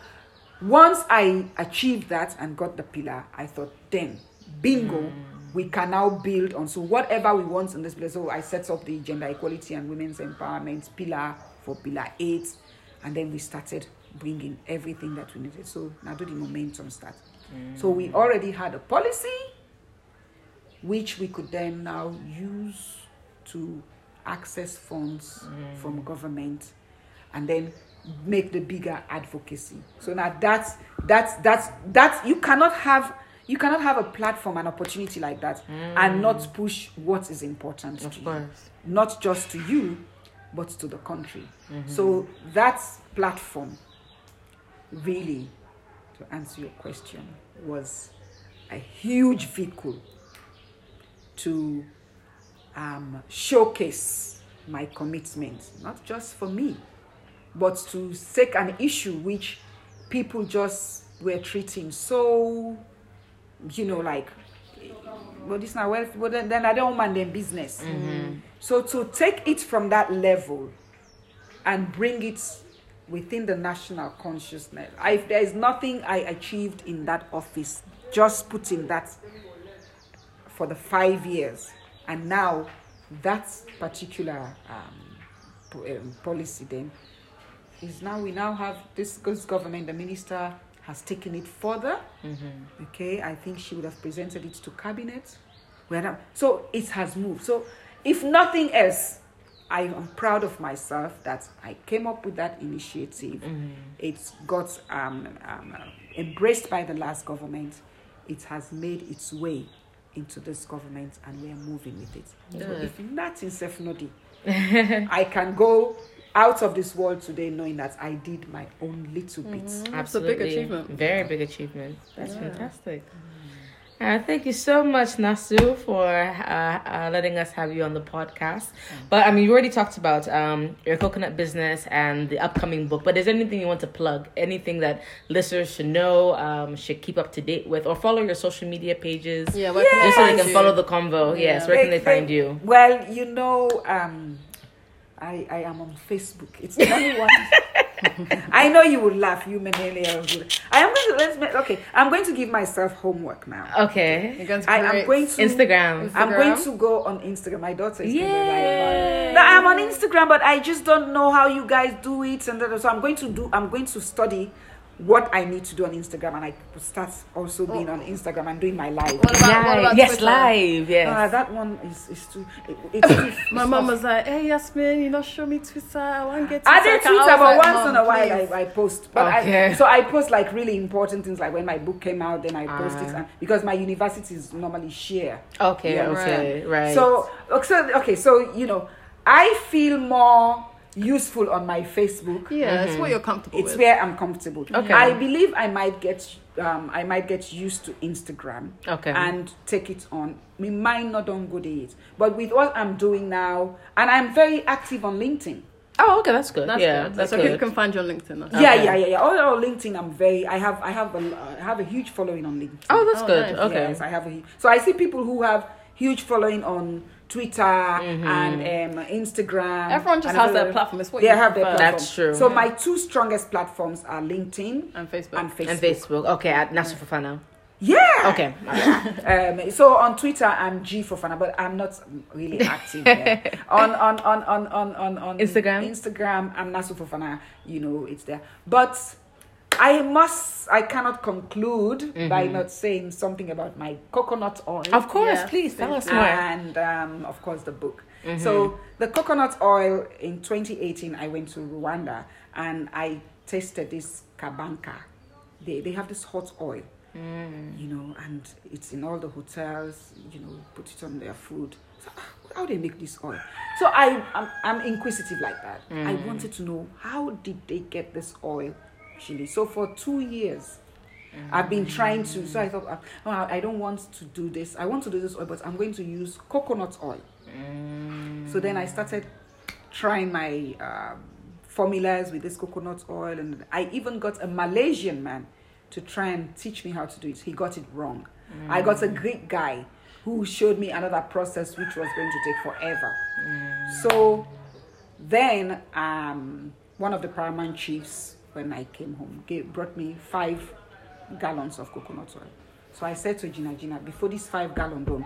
once I achieved that and got the pillar, I thought, then, bingo, mm. we can now build on. So whatever we want in this place. So I set up the gender equality and women's empowerment pillar for pillar eight, and then we started bringing everything that we needed. So now do the momentum start. So we mm. already had a policy, which we could then now use to access funds mm. from government and then make the bigger advocacy. So now that's that's that's that's you cannot have you cannot have a platform an opportunity like that and mm. not push what is important to Of you not just to you but to the country. Mm-hmm. So that platform really to answer your question was a huge vehicle to um, showcase my commitment, not just for me, but to take an issue which people just were treating so, you know, like, well, this now, well, well, then, then I don't mind their business. So to take it from that level and bring it within the national consciousness, I, there is nothing I achieved in that office, just putting that for the five years. And now that particular um, um, policy then is now we now have this, this government, the minister has taken it further. Okay, I think she would have presented it to cabinet. Now, so it has moved. So if nothing else, I am proud of myself that I came up with that initiative. It's got um, um, embraced by the last government. It has made its way into this government, and we are moving with it. So Good. if nothing, self I can go out of this world today knowing that I did my own little bit. Mm-hmm. That's a big Absolutely. achievement. Very big achievement. That's Yeah. fantastic. Uh, thank you so much, Nasu, for uh, uh, letting us have you on the podcast. But I mean, you already talked about um, your coconut business and the upcoming book. But is there anything you want to plug? Anything that listeners should know, um, should keep up to date with, or follow your social media pages? Yeah, where can Just so they can you? follow the convo. Yes, where can they find you? Well, you know, um, I, I am on Facebook. It's the only one. I know you would laugh, you millennials. would- I am going to let's make, okay. I'm going to give myself homework now. Okay. You're going to I am going to Instagram. I'm going to go on Instagram. My daughter is going to Yay. like, no, I'm on Instagram, but I just don't know how you guys do it, and that- so I'm going to do. I'm going to study what I need to do on Instagram, and I start also being on Instagram and doing my live. What about, what about yes, Twitter? live. Yes. Ah, that one is, is too. It, it's too. My it's mom was like, "Hey, Yasmin, you not show me Twitter. I want to get I Twitter." did Twitter, was but like, once in a while. I, I post. But Okay. I, so I post like really important things, like when my book came out, then I post it, Ah. and, because my universities normally share. okay. Yeah, okay. Right. So, so okay, so you know, I feel more useful on my Facebook. yeah, it's what you're comfortable It's with. where I'm comfortable. Okay. I believe I might get um I might get used to Instagram. Okay. And take it on. We might not on good it. But with what I'm doing now, and I'm very active on LinkedIn. oh, okay. That's good. That's yeah. good. That's so good. people can find you on LinkedIn. That's Yeah, yeah, yeah, yeah. All on LinkedIn, I'm very. I have, I have, a, I have a huge following on LinkedIn. Oh, that's Oh, good. nice. Okay. Yes, I have a. hu- So I see people who have huge following on Twitter and um, Instagram. Everyone just has their platform. It's what They you have their platform. That's true. So my two strongest platforms are LinkedIn And Facebook. and Facebook. And Facebook. Okay. At Nasu Fofana. Yeah. Okay. Um, so on Twitter I'm G for Fofana, but I'm not really active there. on, on, on, on, on, on, on Instagram? Instagram, I'm Nasu Fofana. You know, it's there. But I must, I cannot conclude by not saying something about my coconut oil. Mm-hmm. Of course. Yeah. Please tell us more. and um, of course the book. Mm-hmm. So the coconut oil in 2018, I went to Rwanda and I tasted this kabanka. They they have this hot oil, Mm. you know, and it's in all the hotels. You know, put it on their food. So, ah, how they make this oil? So I I'm, I'm inquisitive like that. I Mm. wanted to know how did they get this oil, actually. So for two years. I've been trying to, so I thought, uh, oh, I don't want to do this. I want to do this oil, but I'm going to use coconut oil. So then I started trying my um, formulas with this coconut oil, and I even got a Malaysian man to try and teach me how to do it. He got it wrong. I got a Greek guy who showed me another process which was going to take forever. So then um, one of the paramount chiefs, when I came home, gave, brought me five gallons of coconut oil. So I said to Gina, Gina, before this five gallon done,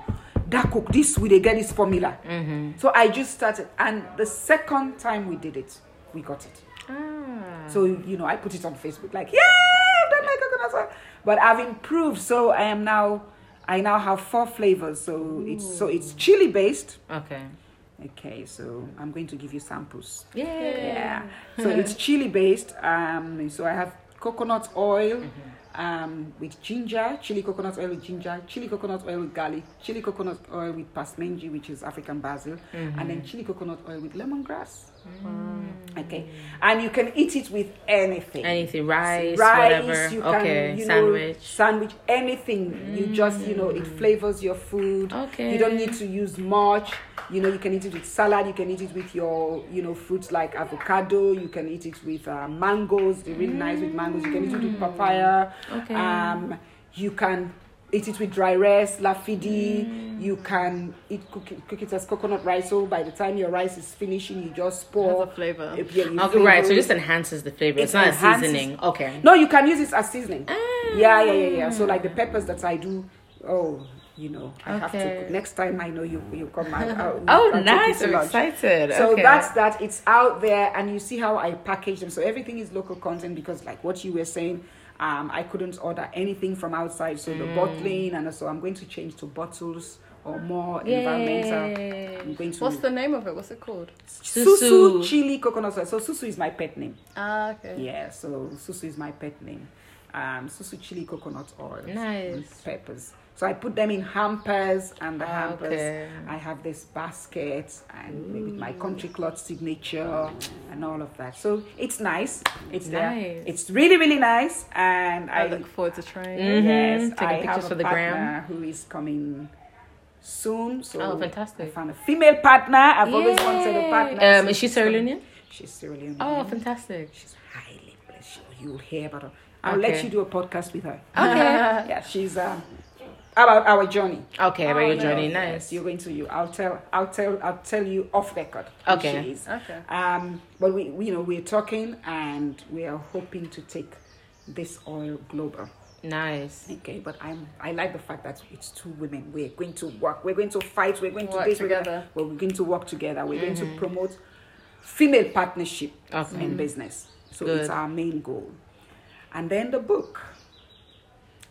that cook this we they get this formula. Mm-hmm. So I just started, and the second time we did it, we got it. Ah. So you know, I put it on Facebook, like, yeah, I've done my coconut oil. But I've improved, so I am now. I now have four flavors. So it's so it's chili based. Okay. Okay, so I'm going to give you samples. Yeah. Yeah. So it's chili based. Um, so I have coconut oil um, with ginger, chili coconut oil with ginger, chili coconut oil with garlic, chili coconut oil with pasmenji, which is African basil, and then chili coconut oil with lemongrass. Okay, and you can eat it with anything. Anything, rice, rice, whatever. you can, okay, you know, sandwich. sandwich, anything. You just, you know, it flavors your food. Okay. You don't need to use much. You know, you can eat it with salad. You can eat it with your, you know, fruits like avocado. You can eat it with uh, mangoes. They're really nice with mangoes. You can eat it with papaya. Okay. Um, you can eat it with dry rice, lafidi. You can eat cook it, cook it as coconut rice. So by the time your rice is finishing, you just pour Has a flavour. Yeah, you Okay, right. So flavor it just enhances the flavor. It It's not a enhances- seasoning. Okay. No, you can use it as seasoning. Ah. Yeah, yeah, yeah, yeah. So like the peppers that I do, oh, you know, I have to. Cook. Next time I know you, you come out. Oh, I'll nice. I'm lunch. excited. So okay. that's that. It's out there, and you see how I package them. So everything is local content because, like what you were saying, um, I couldn't order anything from outside. So the Mm. bottling, and so I'm going to change to bottles or more environmental. I'm going to What's the name of it? What's it called? susu, Susu. chili coconut oil. So susu is my pet name. Ah, okay. Yeah, so susu is my pet name. Um, susu chili coconut oil. Nice. peppers. So I put them in hampers, and the hampers Okay. I have this basket and maybe my country cloth signature and all of that. So it's nice. It's there. Nice. It's really really nice, and I I, look forward to trying. Mhm. yes, Taking I pictures have a for the gram. who is coming soon. So Oh, fantastic. I found a female partner. I've always wanted a partner. Um, so is she she's Sierra. Leonean? She's Sierra Leonean. Oh, fantastic. She's highly blessed. You- You'll hear about her. I'll let you do a podcast with her. Okay. Yeah, she's um, about our journey. Okay, about Oh, your nice. journey. Yes, Nice. you're going to you. I'll tell. I'll tell. I'll tell you off record. Okay. Okay. Um, but we, we, you know, we're talking and we are hoping to take this oil global. Nice. Okay, but I'm. I like the fact that it's two women. We're going to work. We're going to fight. We're going to Work this. We're, gonna, together. well, we're going to work together. We're going to promote female partnership Okay. in business. So Good. it's our main goal. And then the book.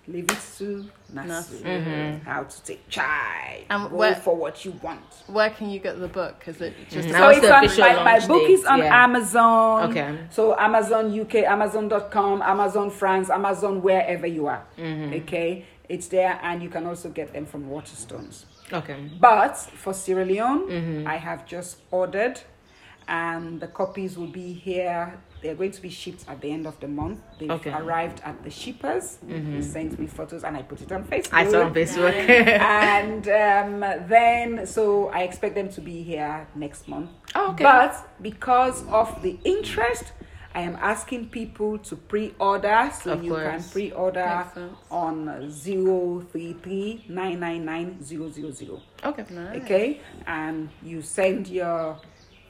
Leave it to Nasu. Nasu. Mm-hmm. How to take charge. And Go where- for what you want. Where can you get the book? Is it just Mhm. So Now it's it's on, official my, my book date, is on yeah. Amazon. Okay. So Amazon UK, Amazon.com, Amazon France, Amazon wherever you are. Mm-hmm. Okay. It's there and you can also get them from Waterstones. Okay. But for Sierra Leone, Mm-hmm. I have just ordered and the copies will be here. They're going to be shipped at the end of the month. They've Okay. Mm-hmm. arrived at the shippers. They sent me photos and I put it on Facebook. I saw on Facebook. and um, then, so I expect them to be here next month. Oh, okay. But because of the interest, I am asking people to pre-order, so Of you can pre-order Makes sense. on zero three three nine nine nine zero zero zero. okay. Okay, and you send your,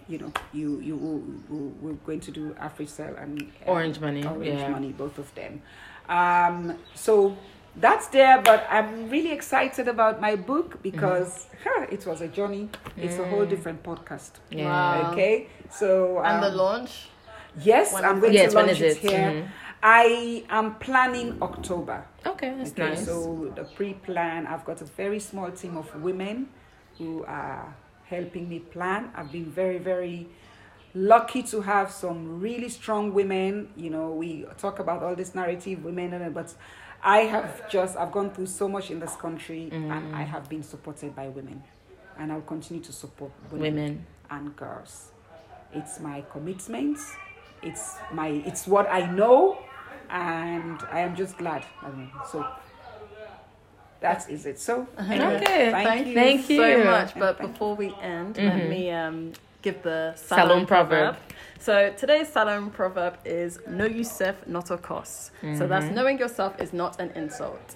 you know, you you will, will, we're going to do AfriCell and uh, Orange Money, Orange yeah. Money, both of them. Um, so that's there, but I'm really excited about my book because huh, it was a journey. It's a whole different podcast. Yeah. Wow. Okay, so And the um, launch? yes, When I'm going? Yes, to launch is it it? here. Mhm. I am planning October. Okay, that's Okay, nice. so the pre-plan, I've got a very small team of women who are helping me plan. I've been very, very lucky to have some really strong women. You know, we talk about all this narrative, women, and- but I have just I've gone through so much in this country, and mm. I have been supported by women, and I'll continue to support women, Women. and girls. It's my commitment. It's my it's what I know, and I am just glad. I mean, so that is it. So anyway, Okay, thank, Thank you. you, so you. much. But Thank before we end, Mhm. let me um, give the Salone Salone, proverb. proverb. So today's Salone proverb is "Know yourself, not a cost." So that's knowing yourself is not an insult.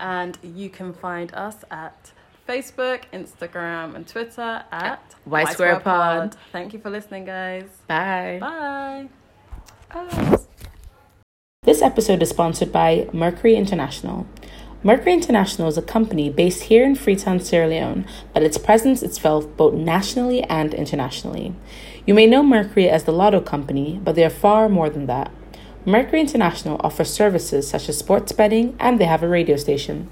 And you can find us at Facebook, Instagram, and Twitter at Y Square Pod. Thank you for listening, guys. Bye. Bye. This episode is sponsored by Mercury International. Mercury International is a company based here in Freetown, Sierra Leone, but its presence is felt both nationally and internationally. You may know Mercury as the lotto company, but they are far more than that. Mercury International offers services such as sports betting, and they have a radio station.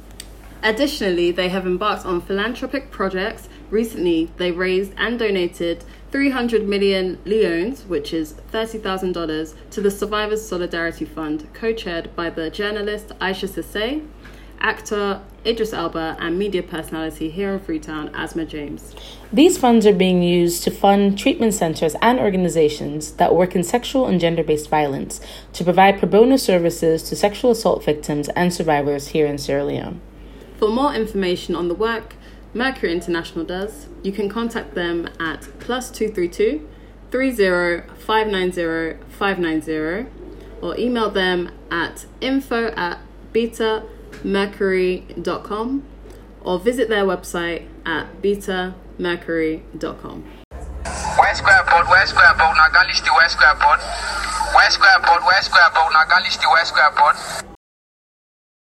Additionally, they have embarked on philanthropic projects. Recently, they raised and donated 300 million leones, which is $30,000, to the Survivors Solidarity Fund, co chaired by the journalist Isha Sesay, actor Idris Elba, and media personality here in Freetown, Asmaa James. These funds are being used to fund treatment centers and organizations that work in sexual and gender based violence to provide pro bono services to sexual assault victims and survivors here in Sierra Leone. For more information on the work Mercury International does, you can contact them at plus 232 30 590 590 or email them at info at betamercury.com or visit their website at betamercury.com. West Square Board, West Square Board, Nagalish the West Square Board. West Square Board, West Square Board, Nagalish the West Square Board.